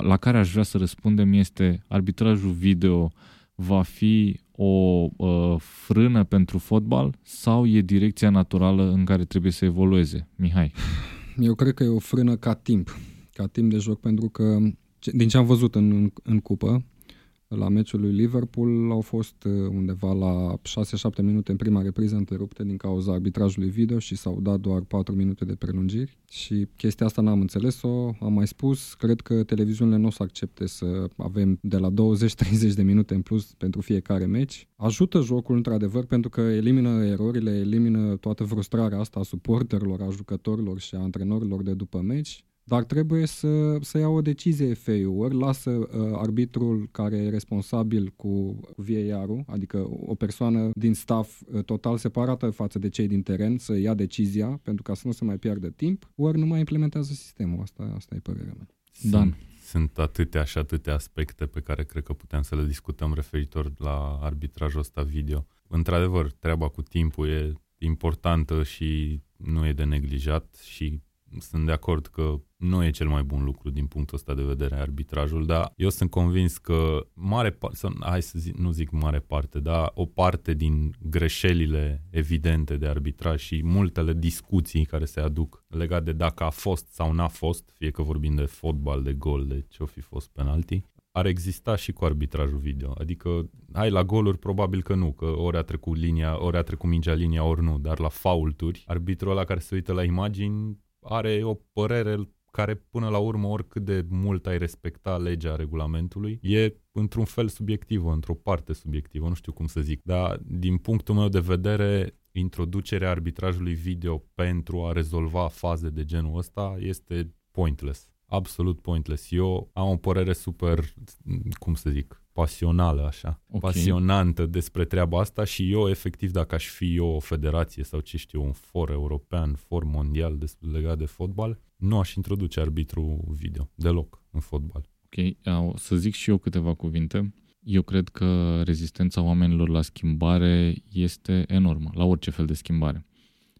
A: la care aș vrea să răspundem este arbitrajul video va fi o uh, frână pentru fotbal sau e direcția naturală în care trebuie să evolueze? Mihai.
B: Eu cred că e o frână ca timp, ca timp de joc, pentru că din ce am văzut în, în, în cupă, la meciul lui Liverpool au fost uh, undeva la 6-7 minute în prima repriză întrerupte din cauza arbitrajului video și s-au dat doar 4 minute de prelungiri și chestia asta n-am înțeles-o, am mai spus, cred că televiziunile nu o să accepte să avem de la 20-30 de minute în plus pentru fiecare meci. Ajută jocul într-adevăr pentru că elimină erorile, elimină toată frustrarea asta a suporterilor, a jucătorilor și a antrenorilor de după meci dar trebuie să, să ia o decizie FEU, ori lasă uh, arbitrul care e responsabil cu VAR-ul, adică o persoană din staff uh, total separată față de cei din teren să ia decizia, pentru ca să nu se mai piardă timp, ori nu mai implementează sistemul. Asta, asta e părerea mea.
C: Dan. Sunt atâtea și atâtea aspecte pe care cred că putem să le discutăm referitor la arbitrajul ăsta video. Într-adevăr, treaba cu timpul e importantă și nu e de neglijat și sunt de acord că nu e cel mai bun lucru din punctul ăsta de vedere arbitrajul, dar eu sunt convins că mare parte, hai să zic, nu zic mare parte, dar o parte din greșelile evidente de arbitraj și multele discuții care se aduc legate de dacă a fost sau n-a fost, fie că vorbim de fotbal, de gol, de ce-o fi fost penalti, ar exista și cu arbitrajul video. Adică, hai, la goluri probabil că nu, că ori a trecut linia, ori a trecut mingea linia, ori nu, dar la faulturi, arbitrul ăla care se uită la imagini are o părere care până la urmă, oricât de mult ai respecta legea regulamentului, e într-un fel subiectivă, într-o parte subiectivă, nu știu cum să zic, dar din punctul meu de vedere, introducerea arbitrajului video pentru a rezolva faze de genul ăsta este pointless. Absolut pointless. Eu am o părere super, cum să zic, pasională, așa,
A: Ok.
C: pasionantă despre treaba asta și eu, efectiv, dacă aș fi eu o federație sau ce știu, un for european, for mondial des- legat de fotbal, nu aș introduce arbitru video deloc în fotbal.
A: Ok, au- să zic și eu câteva cuvinte. Eu cred că rezistența oamenilor la schimbare este enormă, la orice fel de schimbare.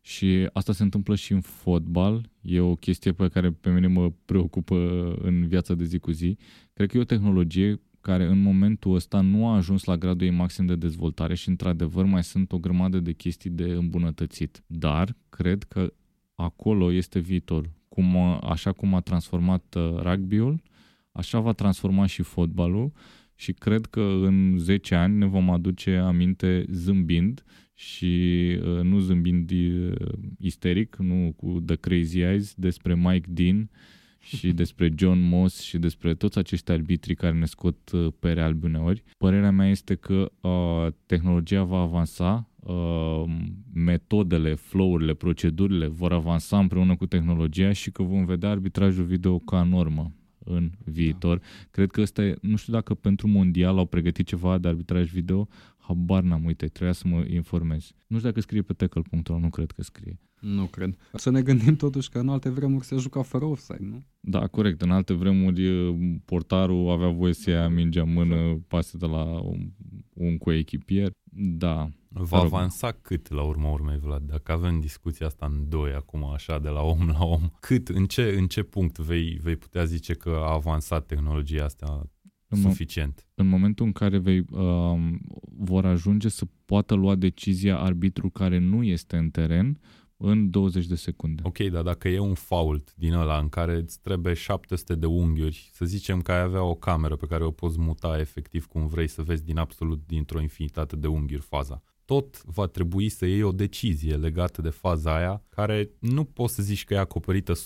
A: Și asta se întâmplă și în fotbal. E o chestie pe care pe mine mă preocupă în viața de zi cu zi. Cred că e o tehnologie care în momentul ăsta nu a ajuns la gradul ei maxim de dezvoltare și într-adevăr mai sunt o grămadă de chestii de îmbunătățit. Dar cred că acolo este viitor. Cum, a- așa cum a transformat uh, rugby-ul, așa va transforma și fotbalul și cred că în 10 ani ne vom aduce aminte zâmbind și uh, nu zâmbind uh, isteric, nu cu The Crazy Eyes, despre Mike Dean și despre John Moss și despre toți acești arbitri care ne scot uh, pere albi uneori. Părerea mea este că uh, tehnologia va avansa, uh, metodele, flow-urile, procedurile vor avansa împreună cu tehnologia și că vom vedea arbitrajul video ca normă în viitor. Da. Cred că ăsta e, nu știu dacă pentru mondial au pregătit ceva de arbitraj video, habar n-am, uite, trebuia să mă informez. Nu știu dacă scrie pe tackle.ro, nu cred că scrie.
B: Nu cred. Să ne gândim totuși că în alte vremuri se juca fără offside, nu?
A: Da, corect. În alte vremuri e, portarul avea voie să ia mingea în mână, pase de la un, un coechipier. Da.
C: Va
A: Mă rog.
C: avansa cât la urma urmei, Vlad? Dacă avem discuția asta în doi acum, așa, de la om la om, cât, în ce, în ce punct vei, vei putea zice că a avansat tehnologia asta
A: În, mo-
C: suficient?
A: în momentul în care vei, um, vor ajunge să poată lua decizia arbitru care nu este în teren în 20 de secunde.
C: Ok, dar dacă e un fault din ăla în care îți trebuie 700 de unghiuri, să zicem că ai avea o cameră pe care o poți muta efectiv cum vrei să vezi din absolut dintr-o infinitate de unghiuri faza. Tot va trebui să iei o decizie legată de faza aia, care nu poți să zici că e acoperită 100%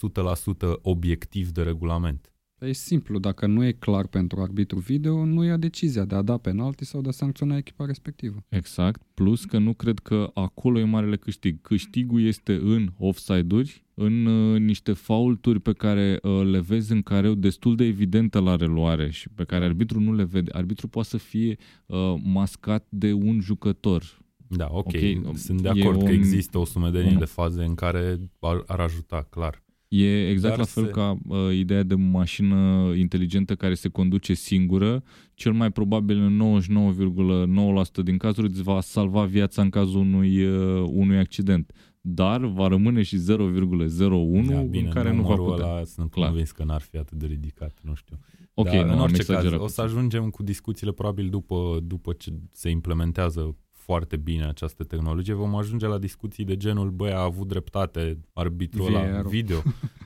C: obiectiv de regulament.
B: E simplu, dacă nu e clar pentru arbitru video, nu ia decizia de a da penalti sau de a sancționa echipa respectivă.
A: Exact, plus că nu cred că acolo e marele câștig. Câștigul este în offside-uri, în uh, niște faulturi pe care uh, le vezi în care destul de evidentă la reluare și pe care arbitru nu le vede. Arbitru poate să fie uh, mascat de un jucător.
C: Da, ok,
A: Ok,
C: sunt de
A: e
C: acord că
A: un-
C: există o sumedenie
A: un-
C: de faze în care ar, ar ajuta, clar.
A: E exact
C: Dar
A: la fel
C: se-
A: ca uh, ideea de mașină inteligentă care se conduce singură. Cel mai probabil în 99,9% din cazuri îți va salva viața în cazul unui, uh, unui accident. Dar va rămâne și 0,01
C: da,
A: în care nu va
C: numărul
A: putea.
C: ăla sunt
A: Clar.
C: convins că n-ar fi atât de ridicat, nu știu.
A: Ok,
C: Dar,
A: nu
C: în
A: am
C: orice caz,
A: exagerat.
C: o să ajungem cu discuțiile probabil după, după ce se implementează foarte bine această tehnologie, vom ajunge la discuții de genul, băi, a avut dreptate arbitrul la
B: VAR-ul.
C: video.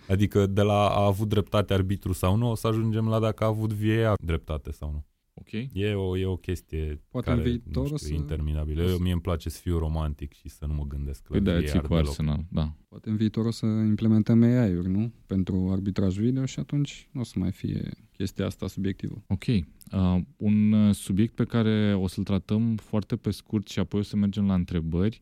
C: Adică de la a avut dreptate arbitru sau nu, o să ajungem la dacă a avut VAR dreptate sau nu.
A: Ok?
C: E o, e o chestie
B: Poate
C: care,
B: în viitor
C: nu
B: o
C: știu,
B: să-
C: interminabilă.
B: o să-
C: Eu, mie îmi place să fiu romantic și să nu mă gândesc la
A: Păi de-aia
C: VAR
A: ții cu
C: deloc.
A: Arsenal, da.
B: Poate în viitor o să implementăm AI-uri, nu? Pentru arbitraj video și atunci nu o să mai fie chestia asta subiectivă.
A: Ok. Uh, un uh, subiect pe care o să-l tratăm foarte pe scurt și apoi o să mergem la întrebări,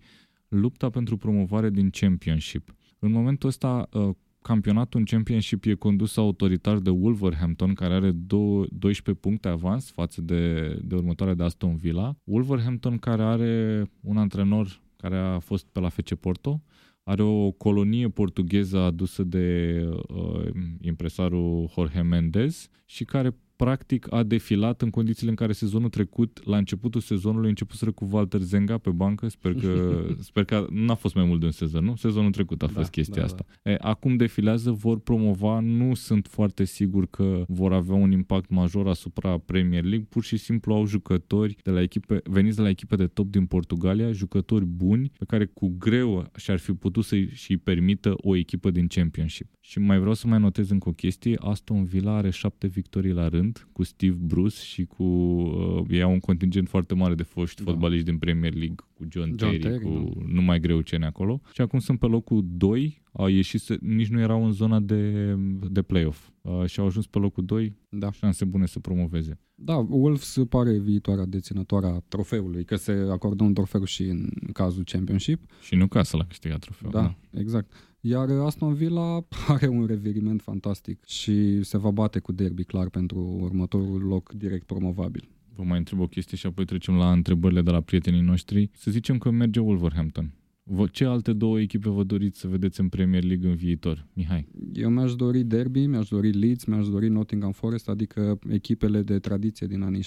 A: lupta pentru promovare din Championship. În momentul ăsta, uh, campionatul în Championship e condus autoritar de Wolverhampton, care are dou- 12 puncte avans față de, de următoarea de Aston Villa. Wolverhampton care are un antrenor care a fost pe la FC Porto, are o colonie portugheză adusă de uh, impresarul Jorge Mendes și care practic a defilat în condițiile în care sezonul trecut, la începutul sezonului, începuseră cu Walter Zenga pe bancă. Sper că, sper că n-a fost mai mult de un sezon, nu? Sezonul trecut a
B: Da,
A: fost chestia
B: da,
A: asta. E, acum defilează, vor promova, nu sunt foarte sigur că vor avea un impact major asupra Premier League, pur și simplu au jucători de la echipe, veniți de la echipe de top din Portugalia, jucători buni, pe care cu greu și-ar fi putut să-i și permită o echipă din Championship. Și mai vreau să mai notez încă o chestie, Aston Villa are șapte victorii la rând cu Steve Bruce și cu uh, ei au un contingent foarte mare de foști
B: Da.
A: fotbaliști din Premier League, cu John,
B: John
A: Terry,
B: Terry,
A: cu nu mai greu cine acolo. Și acum sunt pe locul 2, au ieșit, să- nici nu erau în zona de, de play-off. Uh, și au ajuns pe locul 2,
B: Da.
A: șanse bune să promoveze.
B: Da, Wolves pare viitoarea deținătoare a trofeului, că se acordă un trofeu și în cazul Championship.
A: Și nu ca să l-a câștigat trofeul.
B: Da, exact. Iar Aston Villa are un reviriment fantastic și se va bate cu derby clar pentru următorul loc direct promovabil.
A: Vă mai întreb o chestie și apoi trecem la întrebările de la prietenii noștri. Să zicem că merge Wolverhampton. Vă, ce alte două echipe vă doriți să vedeți în Premier League în viitor? Mihai.
B: Eu mi-aș dori Derby, mi-aș dori Leeds, mi-aș dori Nottingham Forest, adică echipele de tradiție din anii 70-80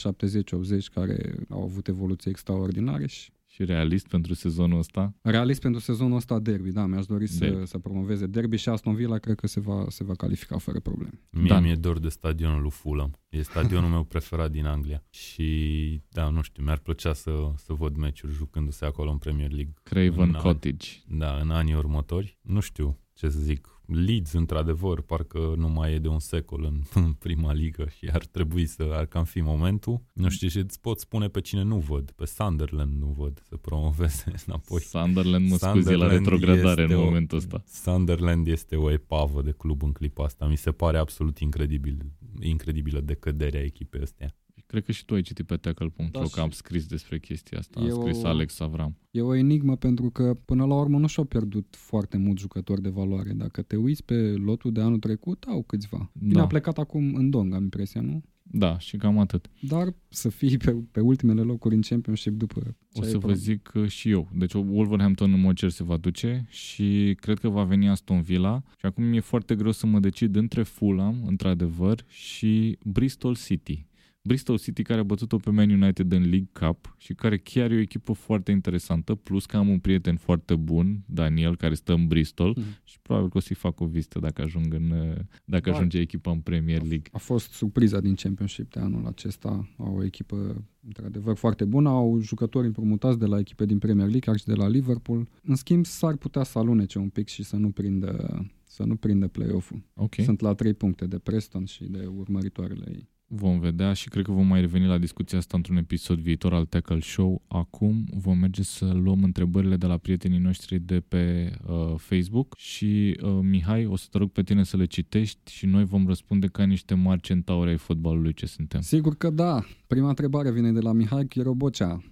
B: care au avut evoluții extraordinare și
A: Și realist pentru sezonul ăsta?
B: Realist pentru sezonul ăsta derby, da, mi-aș dori să,
A: Derby.
B: să promoveze derby și Aston Villa cred că se va, se va califica fără probleme.
C: Mie
A: Dan.
C: mi-e dor de stadionul lui Fulham. E stadionul meu preferat din Anglia. Și, da, nu știu, mi-ar plăcea să, să văd meciuri jucându-se acolo în Premier League.
A: Craven
C: Da.
A: Cottage.
C: Da, în anii următori. Nu știu ce să zic. Leeds, într-adevăr, parcă nu mai e de un secol în, în prima ligă și ar trebui să ar cam fi momentul. Nu știu și îți pot spune pe cine nu văd. Pe Sunderland nu văd să promoveze înapoi.
A: Sunderland, mă scuzi, e la
C: Sunderland
A: retrogradare
C: este
A: în
C: o-
A: momentul ăsta.
C: Sunderland este o epavă de club în clipa asta. Mi se pare absolut incredibil, incredibilă decăderea echipei astea.
A: Cred că și tu ai citit pe tackle.ro
B: Da,
A: că am
B: și-
A: scris despre chestia asta. A
B: E
A: scris
B: o-
A: Alex Avram.
B: E o enigmă pentru că până la urmă nu și-au pierdut foarte mulți jucători de valoare. Dacă te uiți pe lotul de anul trecut, au câțiva. Bine,
A: Da.
B: a plecat acum în Dong, am impresia, nu?
A: Da, și cam atât.
B: Dar să fii pe, pe ultimele locuri în Championship după ce
A: O
B: ai
A: să vă
B: pro-
A: zic uh, și eu. Deci Wolverhampton în mod cer se va duce și cred că va veni Aston Villa și acum mi-e foarte greu să mă decid între Fulham, într-adevăr, și Bristol City. Bristol City care a bătut-o pe Man United în League Cup și care chiar e o echipă foarte interesantă, plus că am un prieten foarte bun, Daniel, care stă în Bristol
B: Mhm.
A: și probabil că o să-i fac o vizită dacă, ajung în, uh, dacă
B: Da.
A: ajunge echipa în Premier League.
B: A fost surpriza din Championship de anul acesta. Au o echipă într-adevăr foarte bună, au jucători împrumutați de la echipe din Premier League, chiar și de la Liverpool. În schimb, s-ar putea să alunece un pic și să nu prindă, să nu prindă play-off-ul.
A: Ok.
B: Sunt la 3 puncte de Preston și de urmăritoarele ei.
A: Vom vedea și cred că vom mai reveni la discuția asta într-un episod viitor al Tackle Show. Acum vom merge să luăm întrebările de la prietenii noștri de pe uh, Facebook și uh, Mihai, o să te rog pe tine să le citești și noi vom răspunde ca niște mari centauri ai fotbalului ce suntem.
B: Sigur că da. Prima întrebare vine de la Mihai Chirobocea.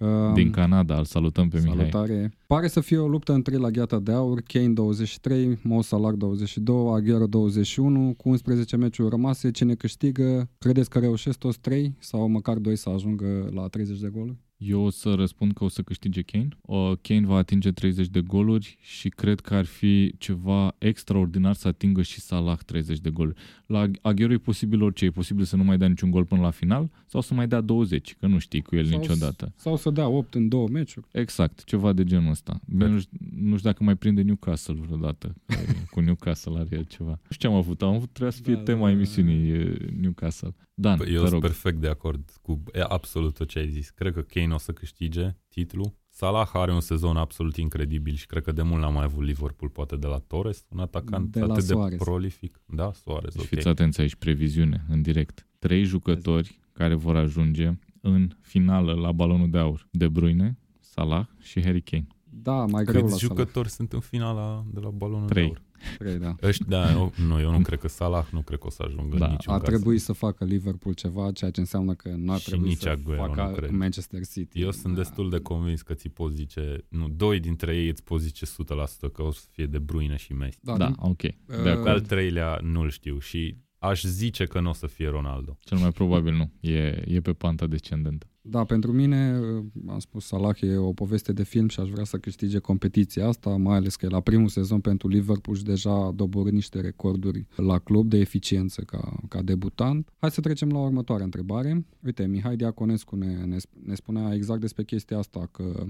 B: Um,
A: Din Canada, îl salutăm pe Mihai.
B: Salutare. Pare să fie o luptă între la gheata de aur, Kane 23, Mo Salah 22, Aguero 21, cu 11 meciuri rămase. Cine câștigă? Credeți că reușesc toți 3 sau măcar 2 să ajungă la 30 de goluri?
A: Eu o să răspund că o să câștige Kane. Uh, Kane va atinge 30 de goluri și cred că ar fi ceva extraordinar să atingă și Salah 30 de goluri. La Agüero e posibil orice, e posibil să nu mai dea niciun gol până la final sau să mai dea 20, că nu știi cu el
B: Sau-
A: niciodată.
B: Sau să dea 8 în 2 meciuri.
A: Exact, ceva de genul ăsta. Bine, nu, știu, nu știu dacă mai prinde Newcastle vreodată. că cu Newcastle are el ceva. Nu știu ce am avut, am avut, trebuia să fie
B: Da,
A: tema
B: da, da.
A: emisiunii e, Newcastle. Dan,
C: Păi, Eu
A: te
C: sunt
A: rog.
C: perfect de acord cu e, absolut tot ce ai zis. Cred că Kane o să câștige titlul. Salah are un sezon absolut incredibil și cred că de mult n-a mai avut Liverpool, poate de la Torres, un atacant
B: De la
C: atât
B: Suarez.
C: de prolific. Da, Suarez,
A: Deci
C: ok.
A: fiți atenți aici, previziune, în direct. Trei jucători care vor ajunge în finală la balonul de aur. De Bruyne, Salah și Harry Kane.
B: Da, mai greu la
C: Câți
B: Salah.
C: jucători sunt în finala de la balonul
A: Trei.
C: de aur?
B: 3, da.
C: Ăștia, da, eu, nu, eu nu cred că Salah, nu cred că o să ajungă
A: Da,
C: în niciun
B: Ar
C: caz.
B: trebui să facă Liverpool ceva, ceea ce înseamnă că nu ar
C: Și
B: trebui
C: nici
B: să
C: Aguero, nu
B: facă
C: cred.
B: Manchester City.
C: Eu sunt
B: Da.
C: destul de convins că ți poți zice, nu, doi dintre ei îți poți zice 100% că o să fie de Bruyne și Messi.
B: Da,
A: Da,
B: din-
A: ok. De
B: Uh,
C: Pe al
A: acord.
C: treilea nu-l știu și aș zice că nu o să fie Ronaldo.
A: Cel mai probabil nu. E, e pe panta descendentă.
B: Da, pentru mine, uh, am spus, Salah e o poveste de film și aș vrea să câștige competiția asta, mai ales că e la primul sezon pentru Liverpool și deja a doborât niște recorduri la club de eficiență ca, ca debutant. Hai să trecem la următoarea întrebare. Uite, Mihai Diaconescu ne, ne, ne spunea exact despre chestia asta, că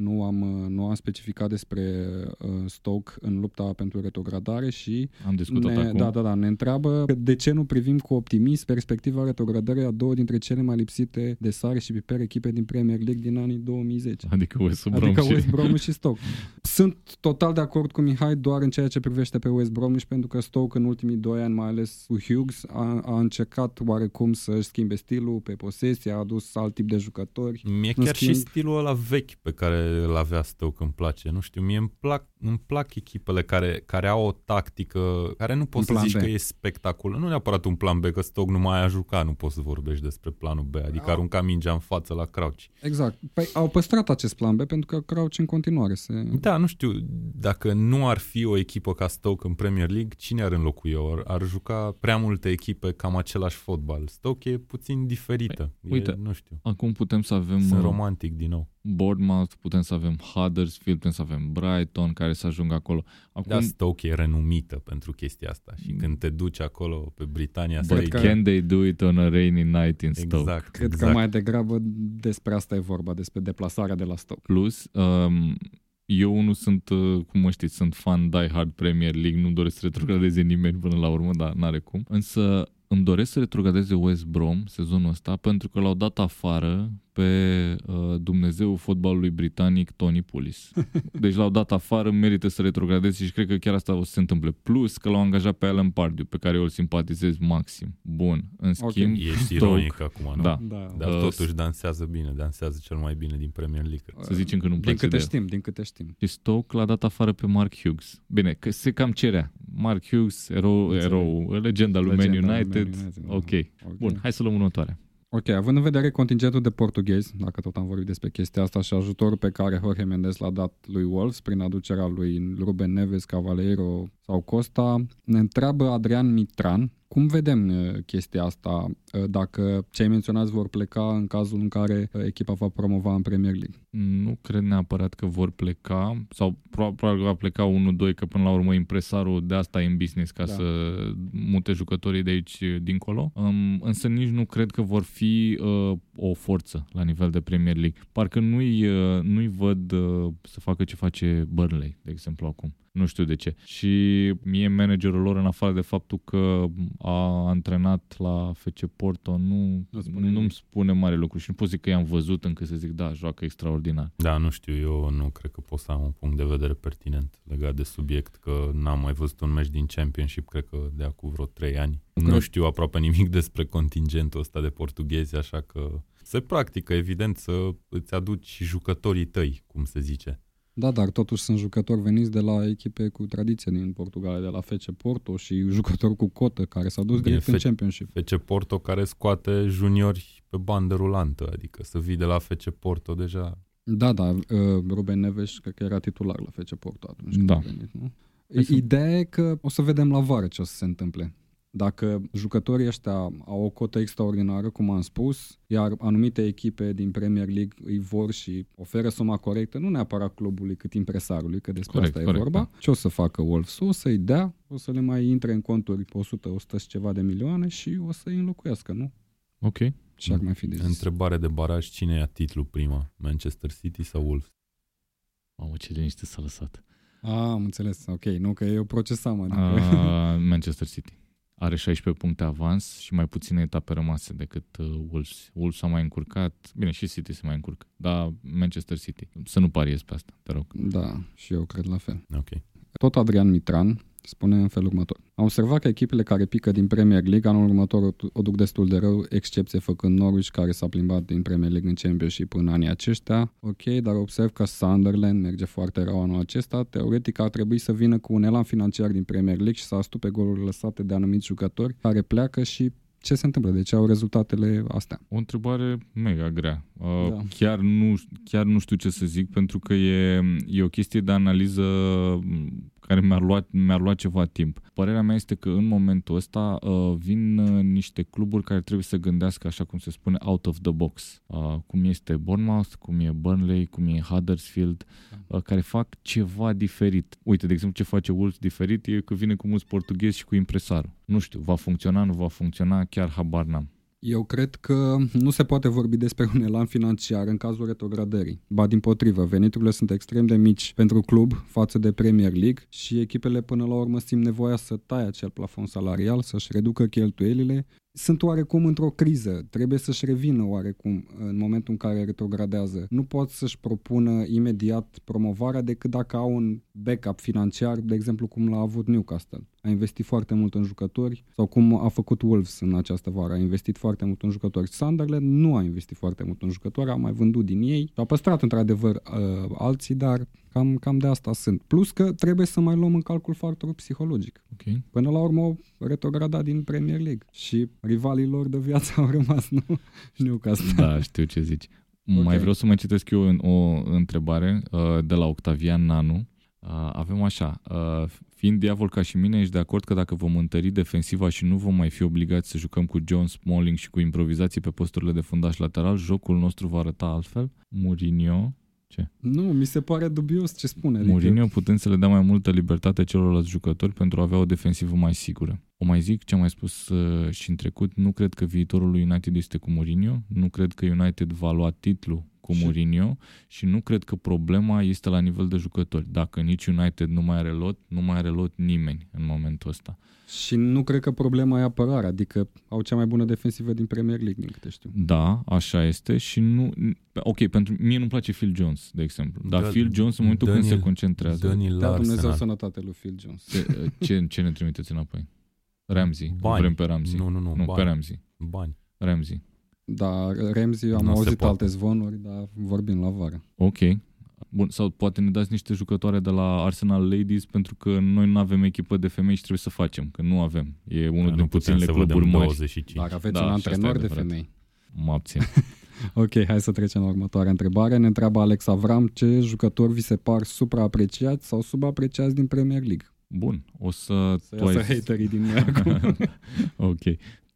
B: nu am, uh, nu am specificat despre uh, Stoke în lupta pentru retrogradare și
A: Am discutat
B: ne,
A: acum.
B: Da, da, da. Ne întreabă de ce nu privim cu optimism perspectiva retrogradării a două dintre cele mai lipsite de sare și piper echipe din Premier League din anii 2010.
A: Adică West Brom
B: Adică
A: și...
B: West Bromwich și Stoke. Sunt total de acord cu Mihai doar în ceea ce privește pe West Bromwich, pentru că Stoke în ultimii doi ani, mai ales cu Hughes, a, a încercat oarecum să-și schimbe stilul pe posesie, a adus alt tip de jucători.
C: Mie
B: În
C: chiar
B: schimb-
C: și stilul ăla vechi pe care îl avea Stoke îmi place. Nu știu, mie îmi plac îmi plac echipele care, care au o tactică, care nu poți
B: Un
C: să
B: plan
C: zici
B: B.
C: că e spectacol. Nu neapărat un plan B, că Stoke nu mai a jucat, nu poți să vorbești despre planul B. Adică
B: Au.
C: arunca mingea în față la Crouch.
B: Exact. Păi au păstrat acest plan B pentru că Crouch în continuare se...
C: Da, nu știu, dacă nu ar fi o echipă ca Stoke în Premier League, cine ar înlocui o? Ar, ar juca prea multe echipe cam același fotbal. Stoke e puțin diferită.
A: Păi, uite,
C: e, nu știu.
A: Acum putem să avem
C: Sunt
A: uh,
C: romantic din nou.
A: Bournemouth, putem să avem Huddersfield, putem să avem Brighton care să ajungă acolo. Acum,
C: Da, Stoke e renumită pentru chestia asta și
A: Mm.
C: când te duci acolo pe Britania să
A: but
C: ai...
B: că-
A: can they do it on a rainy night in Stoke?
C: Exact,
B: Cred
C: exact.
B: că mai degrabă despre asta e vorba, despre deplasarea de la Stoke.
A: Plus, um, eu nu sunt, uh, cum mă știți, sunt fan die hard Premier League, nu doresc să retrogradeze nimeni până la urmă, dar n-are cum. Însă îmi doresc să retrogradeze West Brom sezonul ăsta pentru că l-au dat afară pe uh, Dumnezeul fotbalului britanic Tony Pulis. Deci l-au dat afară, merită să retrogradeze și cred că chiar asta o să se întâmple. Plus că l-au angajat pe Alan Pardew, pe care eu îl simpatizez maxim. Bun. În
B: Ok.
A: schimb,
C: Ești
A: Stoke,
C: ironic acum, nu?
A: Da.
B: Da.
C: Dar
A: Uh,
C: totuși dansează bine, dansează cel mai bine din Premier League.
A: să zicem că nu-mi
B: Din
A: place
B: câte
A: de el.
B: știm, din câte știm.
A: Și Stoke l-a dat afară pe Mark Hughes. Bine, că se cam cerea. Mark Hughes, erou,
B: Înțeleg.
A: erou legenda lui Man
B: Legenda lui
A: United.
B: Man United, da.
A: Ok. Bun, hai să luăm următoarea.
B: Ok, având în vedere contingentul de portughezi, dacă tot am vorbit despre chestia asta și ajutorul pe care Jorge Mendes l-a dat lui Wolves prin aducerea lui Ruben Neves, Cavaleiro sau Costa, ne întreabă Adrian Mitran cum vedem uh, chestia asta uh, dacă cei menționați vor pleca în cazul în care uh, echipa va promova în Premier League.
A: Nu cred neapărat că vor pleca sau pro- probabil va pleca unul, doi, că până la urmă impresarul de asta e în business ca
B: Da.
A: să mute jucătorii de aici dincolo. Um, însă nici nu cred că vor fi uh, o forță la nivel de Premier League. Parcă nu-i, uh, nu-i văd uh, să facă ce face Burnley, de exemplu, acum. Nu știu de ce. Și mie managerul lor, în afară de faptul că a antrenat la FC Porto, nu,
B: Nu spune
A: nu-mi
B: nimic.
A: spune mare lucru și nu pot zic că i-am văzut încât să zic, da, joacă extraordinar.
C: Da, nu știu, eu nu cred că pot să am un punct de vedere pertinent legat de subiect, că n-am mai văzut un meci din Championship, cred că de acum vreo 3 ani.
B: Cred-
C: Nu știu aproape nimic despre contingentul ăsta de portughezi, așa că se practică, evident, să îți aduci jucătorii tăi, cum se zice.
B: Da, dar totuși sunt jucători veniți de la echipe cu tradiție din Portugalia, de la FC Porto și jucători cu cotă care s-au dus
C: Bine,
B: direct în
C: Fe-
B: Championship.
C: FC Porto care scoate juniori pe bandă rulantă, adică să vii de la FC Porto deja.
B: Da, da, uh, Ruben Neves cred că era titular la FC Porto atunci când
A: Da.
B: a venit, nu?
A: Hai să-
B: Ideea e că o să vedem la vară ce o să se întâmple. Dacă jucătorii ăștia au o cotă extraordinară, cum am spus, iar anumite echipe din Premier League îi vor și oferă suma corectă, nu neapărat clubului, cât impresarului, că despre
A: Corect,
B: asta
A: corect,
B: e vorba, ce o să facă Wolves? O să-i dea, o să le mai intre în conturi 100, 100 și ceva de milioane și o să-i înlocuiască, nu?
A: Ok.
B: Ce ar mai fi de zis?
C: Întrebare de baraj, cine ia titlul prima? Manchester City sau Wolves?
A: Mamă, ce liniște s-a lăsat.
B: Ah, am înțeles, ok, nu că eu procesam, adică...
A: Uh, Manchester City. Are 16 puncte avans și mai puține etape rămase decât uh, Wolves. Wolves s-a mai încurcat, bine, și City se mai încurcă, dar Manchester City. Să nu pariezi pe asta, te rog.
B: Da, și eu cred la fel.
C: Ok.
B: Tot Adrian Mitran spune în felul următor. Am observat că echipele care pică din Premier League anul următor o, o duc destul de rău, excepție făcând Norwich, care s-a plimbat din Premier League în Championship în anii aceștia. Ok, dar observ că Sunderland merge foarte rău anul acesta. Teoretic ar trebui să vină cu un elan financiar din Premier League și să astupe goluri lăsate de anumiți jucători care pleacă și ce se întâmplă? De ce au rezultatele astea?
A: O întrebare mega grea. Uh,
B: Da.
A: chiar, nu, chiar nu știu ce să zic, pentru că e, e o chestie de analiză m, care mi-ar lua, mi-ar lua ceva timp. Părerea mea este că în momentul ăsta uh, vin uh, niște cluburi care trebuie să gândească, așa cum se spune, out of the box. Uh, cum este Bournemouth, cum e Burnley, cum e Huddersfield, uh, care fac ceva diferit. Uite, de exemplu, ce face Wolves diferit e că vine cu mulți portughezi și cu impresarul. Nu știu, va funcționa, nu va funcționa, chiar habar n-am.
B: Eu cred că nu se poate vorbi despre un elan financiar în cazul retrogradării. Ba din potrivă, veniturile sunt extrem de mici pentru club față de Premier League și echipele până la urmă simt nevoia să taie acel plafon salarial, să-și reducă cheltuielile. Sunt oarecum într-o criză, trebuie să-și revină oarecum în momentul în care retrogradează. Nu pot să-și propună imediat promovarea decât dacă au un backup financiar, de exemplu cum l-a avut Newcastle. A investit foarte mult în jucători sau cum a făcut Wolves în această vară, a investit foarte mult în jucători. Sunderland nu a investit foarte mult în jucători, a mai vândut din ei, a păstrat într-adevăr uh, alții, dar Cam, cam de asta sunt. Plus că trebuie să mai luăm în calcul factorul psihologic.
A: Ok.
B: Până la urmă, retrograda din Premier League și rivalii lor de viață au rămas, nu? Newcastle.
A: Da, știu ce zici. Okay. Mai vreau să mai citesc eu o întrebare uh, de la Octavian Nanu. Uh, avem așa, uh, fiind diavol ca și mine, ești de acord că dacă vom întări defensiva și nu vom mai fi obligați să jucăm cu John Smalling și cu improvizații pe posturile de fundaș lateral, jocul nostru va arăta altfel? Mourinho, ce?
B: Nu, mi se pare dubios ce spune.
A: Adică... Mourinho putem să le dea mai multă libertate celorlalți jucători pentru a avea o defensivă mai sigură. O mai zic ce am mai spus uh, și în trecut, nu cred că viitorul lui United este cu Mourinho, nu cred că United va lua titlu cu și... Mourinho și nu cred că problema este la nivel de jucători. Dacă nici United nu mai are lot, nu mai are lot nimeni în momentul ăsta.
B: Și nu cred că problema e apărarea, adică au cea mai bună defensivă din Premier League, din câte știu.
A: Da, așa este și nu... Ok, pentru mie nu-mi place Phil Jones, de exemplu. Dar da, Phil Jones în momentul Daniel, când se concentrează...
C: Daniel
B: da, Dumnezeu sănătate lui Phil Jones.
A: Ce, ce, ce ne trimiteți înapoi? Ramsey. Bani. Vrem pe Ramsey.
C: Nu, nu, nu.
A: Nu,
C: bani.
A: pe Ramsey.
C: Bani.
A: Ramsey.
B: Da, Ramsey, am
C: Nu se
B: auzit
C: poate.
B: alte zvonuri, dar vorbim la vară.
A: Ok. Bun, sau poate ne dați niște jucătoare de la Arsenal Ladies pentru că noi nu avem echipă de femei și trebuie să facem, că nu avem. E unul
C: Da,
A: din
C: nu putem
A: puținele
C: să
A: cluburi
C: vedem
A: mari.
C: 25.
B: Dar aveți
A: Da,
B: un
A: și asta e
B: antrenor de
A: adevărat.
B: femei.
A: Mă abțin.
B: Ok, hai să trecem la următoarea întrebare. Ne întreabă Alex Avram ce jucători vi se par supraapreciați sau subapreciați din Premier League.
A: Bun, o să...
B: Să
A: tu ai
B: iasă
A: zis...
B: haterii din noi acum.
A: ok.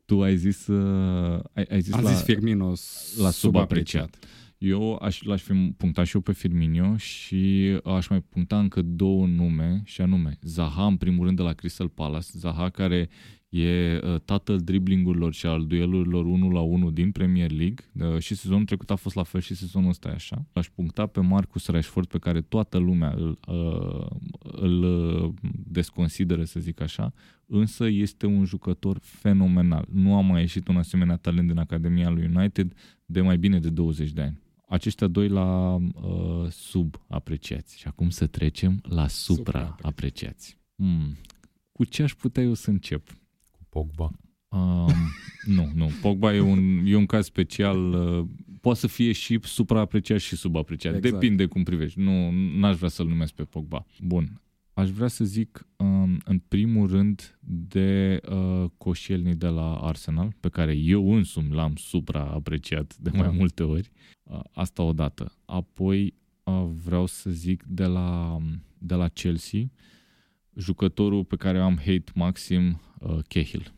A: Tu ai zis... Uh, ai, ai zis
B: Am
A: la...
B: zis Firmino
A: la subapreciat. Eu aș, l-aș fi punctat și eu pe Firmino și aș mai puncta încă două nume, și anume Zaha, în primul rând, de la Crystal Palace. Zaha, care e uh, tatăl driblingurilor și al duelurilor 1 la 1 din Premier League. Uh, și sezonul trecut a fost la fel și sezonul ăsta e așa. Aș puncta pe Marcus Rashford, pe care toată lumea îl, uh, îl uh, desconsideră, să zic așa, însă este un jucător fenomenal. Nu a mai ieșit un asemenea talent din Academia lui United de mai bine de 20 de ani. Aceștia doi la uh, subapreciați. Și acum să trecem la supraapreciați. Hmm. Cu ce aș putea eu să încep?
C: Cu Pogba.
A: Um, nu, nu. Pogba e un, e un caz special. Uh, poate să fie și supraapreciat și subapreciat.
B: Exact.
A: Depinde cum privești. Nu, n-aș vrea să-l numesc pe Pogba. Bun. Aș vrea să zic, um, în primul rând, de uh, Coșelni de la Arsenal, pe care eu însumi l-am supraapreciat de mai
B: Da.
A: multe ori. Uh, asta odată. Apoi uh, vreau să zic de la, de la Chelsea, jucătorul pe care am hate maxim, uh, Cahill.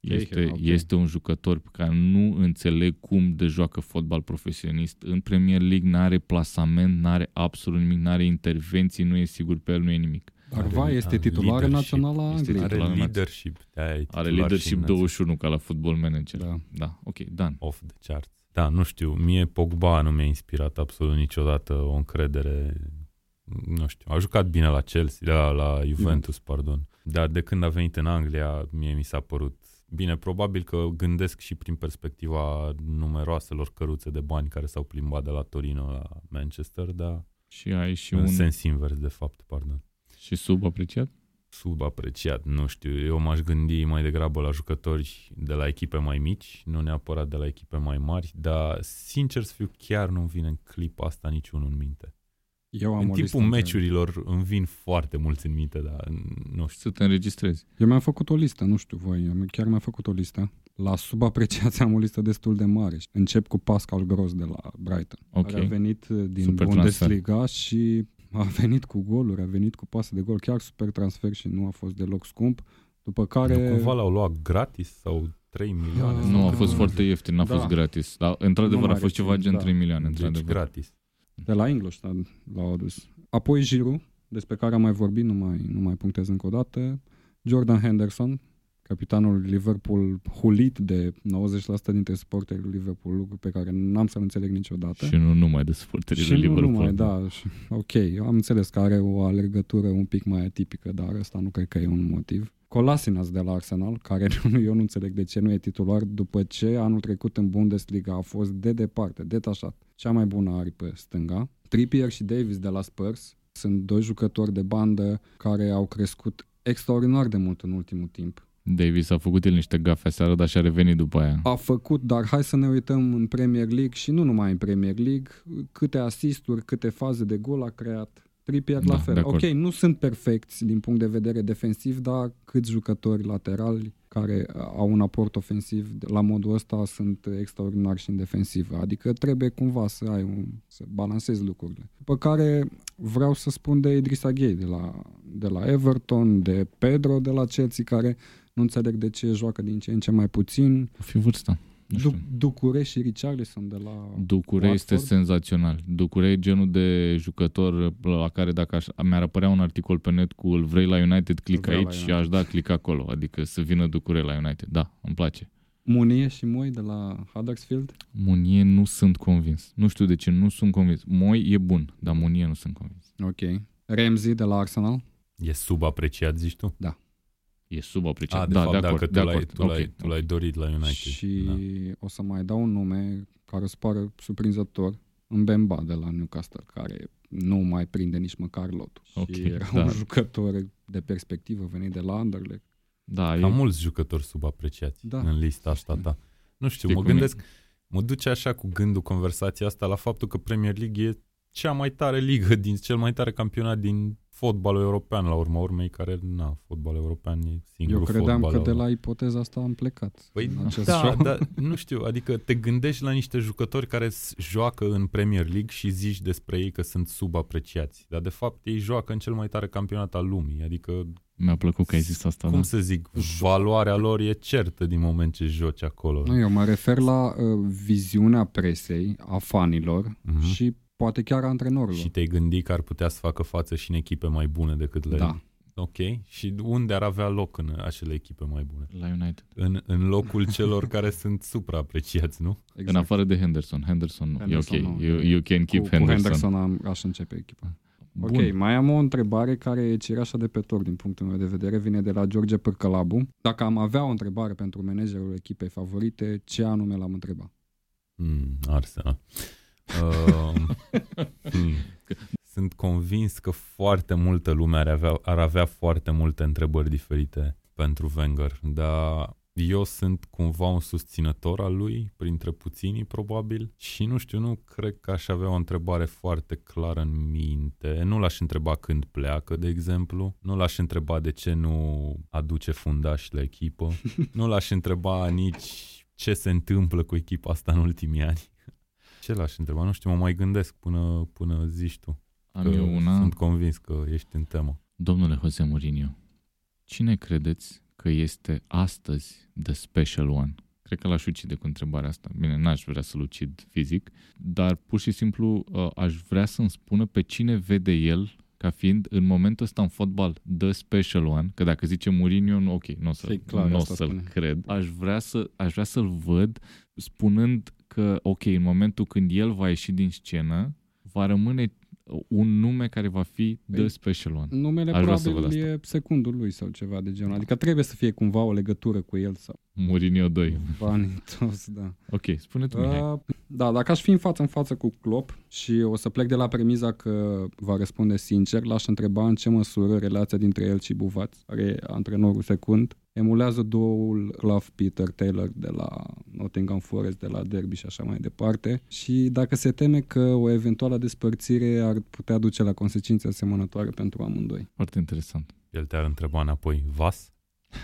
A: Este,
B: Cahill, ok.
A: este un jucător pe care nu înțeleg cum de joacă fotbal profesionist. În Premier League n-are plasament, n-are absolut nimic, n-are intervenții, nu e sigur pe el, nu e nimic.
B: Dar
C: Are-
B: va este
C: are
B: titular
C: leadership.
B: național a
A: Este
B: Angliei.
A: titular.
C: Are
A: național.
C: leadership. De-aia e
A: Are
C: titular și
A: leadership
C: în
A: 21 ca la football manager.
B: Da.
A: da. ok, Dan.
C: off the charts. Da, nu știu, mie Pogba nu mi-a inspirat absolut niciodată o încredere, nu știu, a jucat bine la Chelsea, la, la Juventus, pardon, dar de când a venit în Anglia, mie mi s-a părut bine, probabil că gândesc și prin perspectiva numeroaselor căruțe de bani care s-au plimbat de la Torino la Manchester, dar
A: Și ai și
C: în
A: un
C: sens invers, de fapt, pardon.
A: și subapreciat?
C: subapreciat, nu știu, eu m-aș gândi mai degrabă la jucători de la echipe mai mici, nu neapărat de la echipe mai mari, dar sincer să fiu, chiar nu-mi vine în clipa asta niciunul în minte.
B: Eu am
C: în
B: o
C: timpul
B: listă între-
C: meciurilor îmi vin foarte mulți în minte, dar nu știu.
A: Să te înregistrezi.
B: Eu mi-am făcut o listă, nu știu voi, eu chiar mi-am făcut o listă. La subapreciați am o listă destul de mare. Încep cu Pascal Gros de la Brighton,
A: Ok.
B: care a venit uh, din
A: Super
B: Bundesliga și a venit cu goluri, a venit cu pase de gol, chiar super transfer și nu a fost deloc scump. După care...
C: Nu cumva l-au luat gratis sau 3 milioane?
B: Ah,
C: sau
A: Nu, a
C: cât
A: fost
C: nu
A: foarte ieftin, n-a
B: Da.
A: fost gratis. Dar, într-adevăr,
B: Nu
A: a
B: mai
A: fost ceva
B: rețin,
A: gen
B: da.
A: 3 milioane,
C: Deci
A: într-adevăr.
C: gratis.
B: De la Ingolstadt l-au adus. Apoi Giroud, despre care am mai vorbit, nu mai, nu mai punctez încă o dată. Jordan Henderson, capitanul Liverpool, hulit de 90% dintre sporterii lui Liverpool, lucru pe care n-am să-l înțeleg niciodată.
A: Și nu numai de suporterii
B: Și
A: lui
B: nu
A: Liverpool.
B: numai, da. Și, ok, eu am înțeles că are o alergătură un pic mai atipică, dar ăsta nu cred că e un motiv. Colasinas de la Arsenal, care nu, eu nu înțeleg de ce nu e titular, după ce anul trecut în Bundesliga a fost de departe, detașat, cea mai bună aripă stânga. Trippier și Davis de la Spurs sunt doi jucători de bandă care au crescut extraordinar de mult în ultimul timp.
A: Davis a făcut el niște gafe aseară, dar și-a revenit după aia.
B: A făcut, dar hai să ne uităm în Premier League și nu numai în Premier League, câte asisturi, câte faze de gol a creat. Trippier
A: Da,
B: la fel.
A: de acord.
B: Ok, nu sunt perfecți din punct de vedere defensiv, dar câți jucători laterali care au un aport ofensiv de- la modul ăsta sunt extraordinari și în defensivă. Adică trebuie cumva să ai un, să balancezi lucrurile. După care vreau să spun de Idrissa Gueye de la, de la Everton, de Pedro de la Chelsea, care nu înțeleg de ce joacă din ce în ce mai puțin.
A: O fi vârsta. Nu știu.
B: Du- Ducure și Richarlison de la
A: Ducure este
B: Watford.
A: senzațional. Ducure e genul de jucător la care dacă aș, mi-ar apărea un articol pe net cu îl vrei la United, click
B: Vreau la
A: aici și
B: United.
A: aș da click acolo. Adică să vină Ducure la United. Da, îmi place.
B: Munie și Moi de la Huddersfield.
A: Munie nu sunt convins. Nu știu de ce nu sunt convins. Moi e bun, dar Munie nu sunt convins.
B: Ok. Ramsey de la Arsenal.
C: E subapreciat, zici tu?
A: E subapreciat.
C: A, de
A: da,
C: fapt,
A: de
C: dacă
A: acord,
C: tu,
A: de
C: l-ai,
A: acord.
C: tu, l-ai,
A: Ok,
C: tu l-ai dorit la United.
B: Și
C: Da.
B: o să mai dau un nume care îți pare surprinzător. În Bemba de la Newcastle, care nu mai prinde nici măcar lotul.
A: Ok,
B: și era
A: da.
B: un jucător de perspectivă venit de la Anderlecht.
A: Da,
C: Cam
A: e,
C: mulți jucători subapreciați
B: Da.
C: în lista asta ta. Nu știu,
A: Știi
C: mă
A: cum e?
C: gândesc, mă duce așa cu gândul conversația asta la faptul că Premier League e cea mai tare ligă, din cel mai tare campionat din fotbalul european, la urma urmei, care, na, fotbalul european e
B: Eu
C: singurul
B: credeam
C: fotbal.
B: că de la ipoteza asta am plecat.
C: Păi
B: în acest
C: da,
B: show.
C: dar nu știu, adică te gândești la niște jucători care s- joacă în Premier League și zici despre ei că sunt subapreciați, dar de fapt ei joacă în cel mai tare campionat al lumii, adică,
A: mi-a plăcut că ai zis asta.
C: cum
A: Da?
C: să zic, valoarea lor e certă din moment ce joci acolo.
B: Nu, eu mă refer la uh, viziunea presei, a fanilor
C: Mhm.
B: și poate chiar a antrenorilor.
C: Și te-ai gândit că ar putea să facă față și în echipe mai bune decât le...
B: Da.
C: Ok. Și unde ar avea loc în acele echipe mai bune?
A: La United.
C: În, în locul celor care sunt supraapreciați, nu?
B: Exact.
A: În afară de Henderson. Henderson nu.
B: Henderson
A: e ok.
B: nu.
A: You, you can keep
B: cu,
A: Henderson.
B: Cu Henderson am, aș începe echipa.
A: Bun.
B: Ok, mai am o întrebare care e cireașa de pe tor din punctul meu de vedere, vine de la George Pârcălabu. Dacă am avea o întrebare pentru managerul echipei favorite, ce anume l-am întrebat?
C: Mm, Arsenal. Uh, hmm. Sunt convins că foarte multă lume ar avea, ar avea foarte multe întrebări diferite pentru Wenger, dar eu sunt cumva un susținător al lui, printre puținii probabil, și nu știu, nu cred că aș avea o întrebare foarte clară în minte. Nu l-aș întreba când pleacă, de exemplu, nu l-aș întreba de ce nu aduce fundași la echipă, nu l-aș întreba nici ce se întâmplă cu echipa asta în ultimii ani. Ce l-aș întreba? Nu știu, mă mai gândesc până, până zici tu.
A: Am
C: că
A: eu una.
C: Sunt convins că ești în temă.
A: Domnule Jose Mourinho, cine credeți că este astăzi the special one? Cred că l-aș ucide cu întrebarea asta. Bine, n-aș vrea să-l ucid fizic, dar pur și simplu uh, aș vrea să-mi spună pe cine vede el ca fiind în momentul ăsta în fotbal the special one, că dacă zice Mourinho, nu, ok, nu o, să,
B: E clar,
A: nu o
B: asta
A: să-l
B: spune.
A: cred. Aș vrea, să, aș vrea să-l văd spunând că, ok, în momentul când el va ieși din scenă, va rămâne un nume care va fi the
B: Păi,
A: special one.
B: Numele
A: Aș vrea să
B: probabil
A: văd
B: e secundul lui sau ceva de genul. Adică trebuie să fie cumva o legătură cu el sau
A: Mourinho 2.
B: banii toți, da.
A: Ok, spune tu, Mihai.
B: Uh, da, dacă aș fi în față în față cu Klopp și o să plec de la premiza că va răspunde sincer, l-aș întreba în ce măsură relația dintre el și Buvaț, care e antrenorul secund, emulează duoul Clough Peter Taylor de la Nottingham Forest, de la Derby și așa mai departe și dacă se teme că o eventuală despărțire ar putea duce la consecințe asemănătoare pentru amândoi.
A: Foarte interesant.
C: El te-ar întreba înapoi, Vas?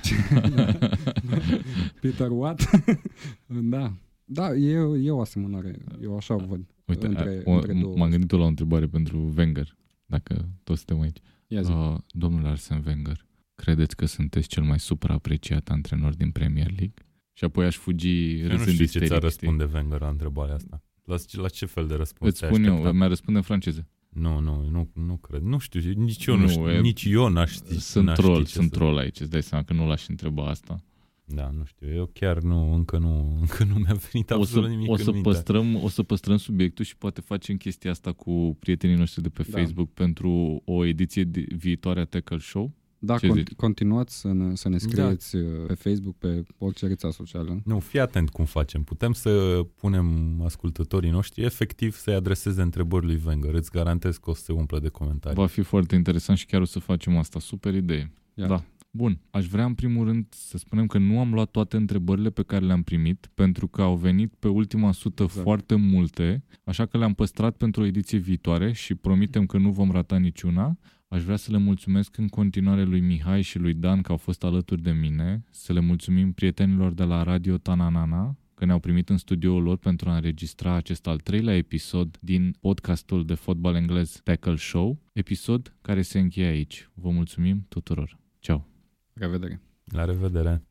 B: Peter Watt? da. Da, e, e o asemănare. Eu așa o văd.
A: Uite,
B: Între-
A: o,
B: între două.
A: m-am gândit la o întrebare pentru Wenger, dacă toți suntem aici.
B: Ia zi.
A: Uh, domnule Arsene Wenger, credeți că sunteți cel mai supraapreciat antrenor din Premier League? Și apoi aș fugi
C: Eu nu
A: râzând
C: știu ce
A: isteric,
C: ți-ar
A: știi?
C: răspunde Wenger la întrebarea asta. La, ce- la ce fel de răspuns
A: Îți
C: te-ai
A: spun eu,
C: aștepta?
A: mi-a răspunde în franceză.
C: Nu, nu, nu, nu cred. Nu știu, nici eu nu,
A: Nu,
C: știu,
A: e-
C: nici eu n-aș ști.
A: Sunt
C: n-aș
A: troll,
C: ști ce
A: sunt
C: să-
A: troll aici, îți dai seama că nu l-aș întreba asta.
C: Da, nu știu, eu chiar nu, încă nu, încă nu mi-a venit
A: O
C: absolut
A: să,
C: nimic
A: o,
C: în
A: să
C: minte.
A: păstrăm, o să păstrăm subiectul și poate facem chestia asta cu prietenii noștri de pe
B: Da.
A: Facebook pentru o ediție de, viitoare a Tackle Show.
B: Da,
A: Ce
B: con-
A: zici?
B: continuați să ne, să ne scrieți da. pe Facebook, pe orice rețea socială.
C: Nu, fii atent cum facem. Putem să punem ascultătorii noștri efectiv să-i adreseze întrebări lui Wenger. Îți garantez că o să se umplă de comentarii.
A: Va fi foarte interesant și chiar o să facem asta. Super idee.
B: Iar.
A: Da. Bun, aș vrea în primul rând să spunem că nu am luat toate întrebările pe care le-am primit, pentru că au venit pe ultima sută
B: Exact.
A: foarte multe, așa că le-am păstrat pentru o ediție viitoare și promitem că nu vom rata niciuna. Aș vrea să le mulțumesc în continuare lui Mihai și lui Dan că au fost alături de mine, să le mulțumim prietenilor de la Radio Tananana, că ne-au primit în studioul lor pentru a înregistra acest al treilea episod din podcastul de fotbal englez Tackle Show, episod care se încheie aici. Vă mulțumim tuturor! Ciao!
B: Revedere!
C: La revedere!